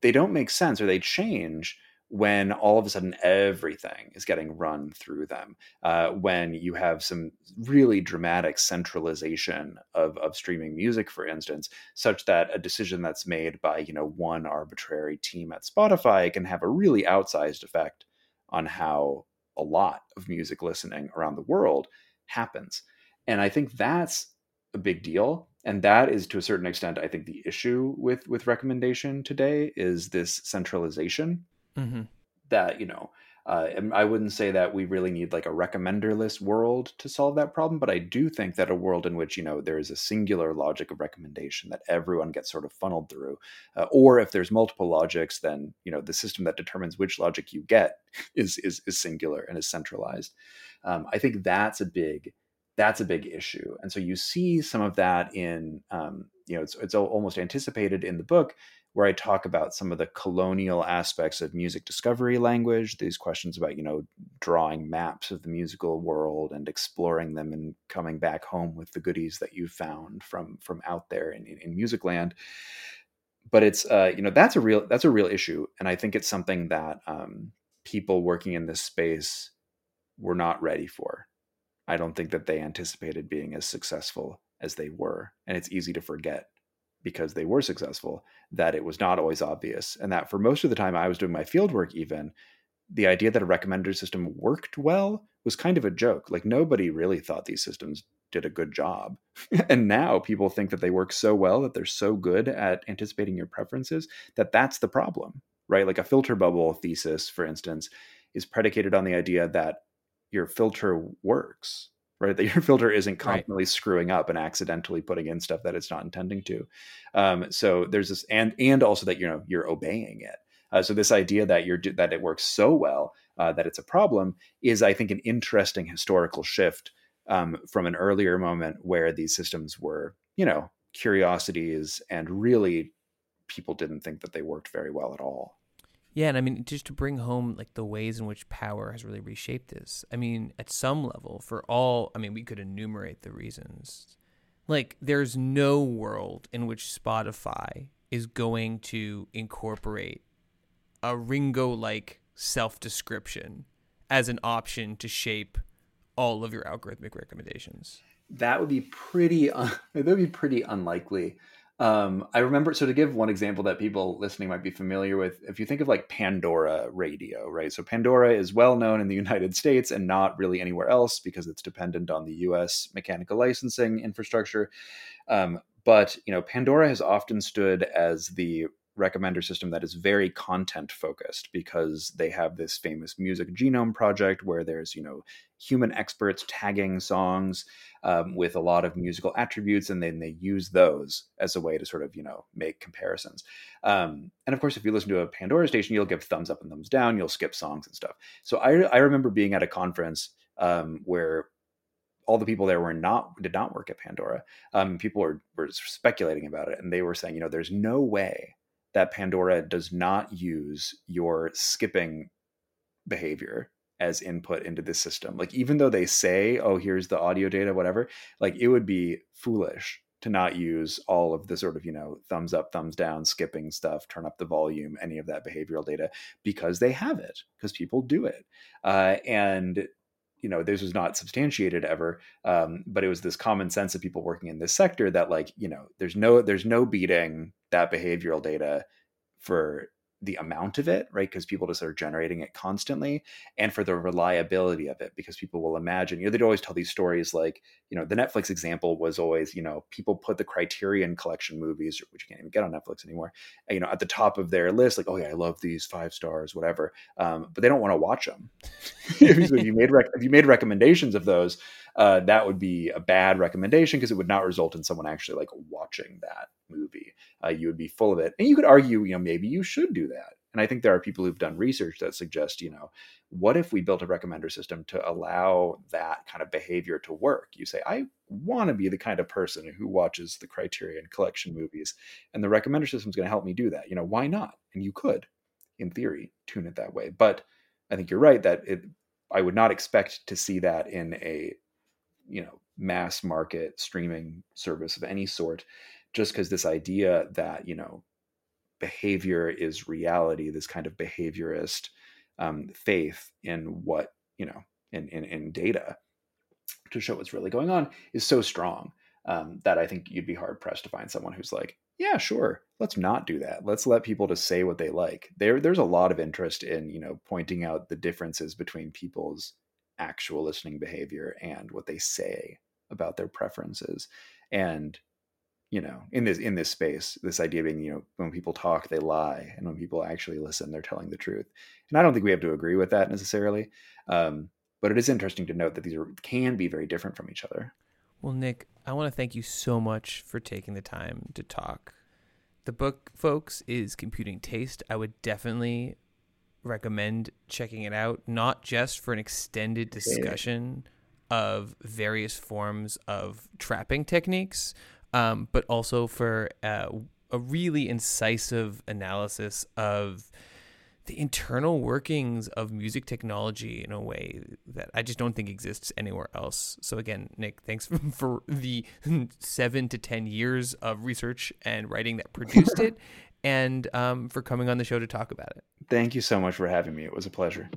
They don't make sense or they change when all of a sudden everything is getting run through them, uh, when you have some really dramatic centralization of, of streaming music, for instance, such that a decision that's made by you know one arbitrary team at Spotify can have a really outsized effect on how a lot of music listening around the world happens. And I think that's a big deal and that is to a certain extent i think the issue with with recommendation today is this centralization mm-hmm. that you know uh, and I wouldn't say that we really need like a recommenderless world to solve that problem, but I do think that a world in which you know there is a singular logic of recommendation that everyone gets sort of funneled through, uh, or if there's multiple logics, then you know the system that determines which logic you get *laughs* is is, is singular and is centralized. Um, I think that's a big that's a big issue, and so you see some of that in um, you know it's it's almost anticipated in the book where I talk about some of the colonial aspects of music discovery language, these questions about, you know, drawing maps of the musical world and exploring them and coming back home with the goodies that you found from from out there in, in, in music land. but it's uh, you know that's a real that's a real issue, and I think it's something that um, people working in this space were not ready for. I don't think that they anticipated being as successful as they were, and it's easy to forget because they were successful that it was not always obvious, and that for most of the time I was doing my field work, even the idea that a recommender system worked well was kind of a joke. Like nobody really thought these systems did a good job. *laughs* and now people think that they work so well that they're so good at anticipating your preferences that that's the problem, right? Like a filter bubble thesis, for instance, is predicated on the idea that your filter works, right? That your *laughs* filter isn't constantly right. screwing up and accidentally putting in stuff that it's not intending to. Um, so there's this, and and also that you know you're obeying it. Uh, so this idea that you're that it works so well uh, that it's a problem is, I think, an interesting historical shift um, from an earlier moment where these systems were, you know, curiosities and really people didn't think that they worked very well at all. Yeah, and I mean, just to bring home like the ways in which power has really reshaped this. I mean, at some level, for all, I mean, we could enumerate the reasons. Like, there's no world in which Spotify is going to incorporate a Ringo like self description as an option to shape all of your algorithmic recommendations. That would be pretty. Un- *laughs* that would be pretty unlikely. Um, I remember. So to give one example that people listening might be familiar with, if you think of like Pandora Radio, right? So Pandora is well known in the *laughs* United States and not really anywhere else because it's dependent on the U.S. mechanical licensing infrastructure. Um, but you know, Pandora has often stood as the recommender system that is very content focused because they have this famous music genome project where there's you know human experts tagging songs um, with a lot of musical attributes and then they use those as a way to sort of you know make comparisons um, and of course if you listen to a pandora station you'll give thumbs up and thumbs down you'll skip songs and stuff so i, I remember being at a conference um, where all the people there were not did not work at Pandora. Um, people were were speculating about it, and they were saying, you know, there's no way that Pandora does not use your skipping behavior as input into the system. Like even though they say, "Oh, here's the audio data, whatever," like it would be foolish to not use all of the sort of you know thumbs up, thumbs down, skipping stuff, turn up the volume, any of that behavioral data because they have it because people do it, uh, and you know this was not substantiated ever um, but it was this common sense of people working in this sector that like you know there's no there's no beating that behavioral data for the amount of it, right? Because people just are generating it constantly, and for the reliability of it, because people will imagine, you know, they'd always tell these stories like, you know, the Netflix example was always, you know, people put the Criterion Collection movies, which you can't even get on Netflix anymore, you know, at the top of their list, like, oh yeah, I love these five stars, whatever, um, but they don't want to watch them. *laughs* if you made rec- if you made recommendations of those, uh, that would be a bad recommendation because it would not result in someone actually like watching that movie. Uh, you would be full of it, and you could argue, you know, maybe you should do that. And I think there are people who've done research that suggest, you know, what if we built a recommender system to allow that kind of behavior to work? You say, I want to be the kind of person who watches the Criterion Collection movies, and the recommender system is going to help me do that. You know, why not? And you could, in theory, tune it that way. But I think you're right that it. I would not expect to see that in a you know mass market streaming service of any sort just because this idea that you know behavior is reality this kind of behaviorist um, faith in what you know in, in, in data to show what's really going on is so strong um, that i think you'd be hard pressed to find someone who's like yeah sure let's not do that. Let's let people to say what they like. There there's a lot of interest in you know pointing out the differences between people's actual listening behavior and what they say about their preferences. And you know in this in this space this idea being you know when people talk they lie and when people actually listen they're telling the truth. And i don't think we have to agree with that necessarily um, but it is interesting to note that these are, can be very different from each other. Well nick i want to thank you so much for taking the time to talk. The book folks is computing taste. I would definitely recommend checking it out, not just for an extended discussion of various forms of trapping techniques, um, but also for uh, a really incisive analysis of the internal workings of music technology in a way that I just don't think exists anywhere else. So again, Nick, thanks *laughs* for the *laughs* seven to ten years of research and writing that produced it, *laughs* and um, for coming on the show to talk about it. Thank you so much for having me. It was a pleasure.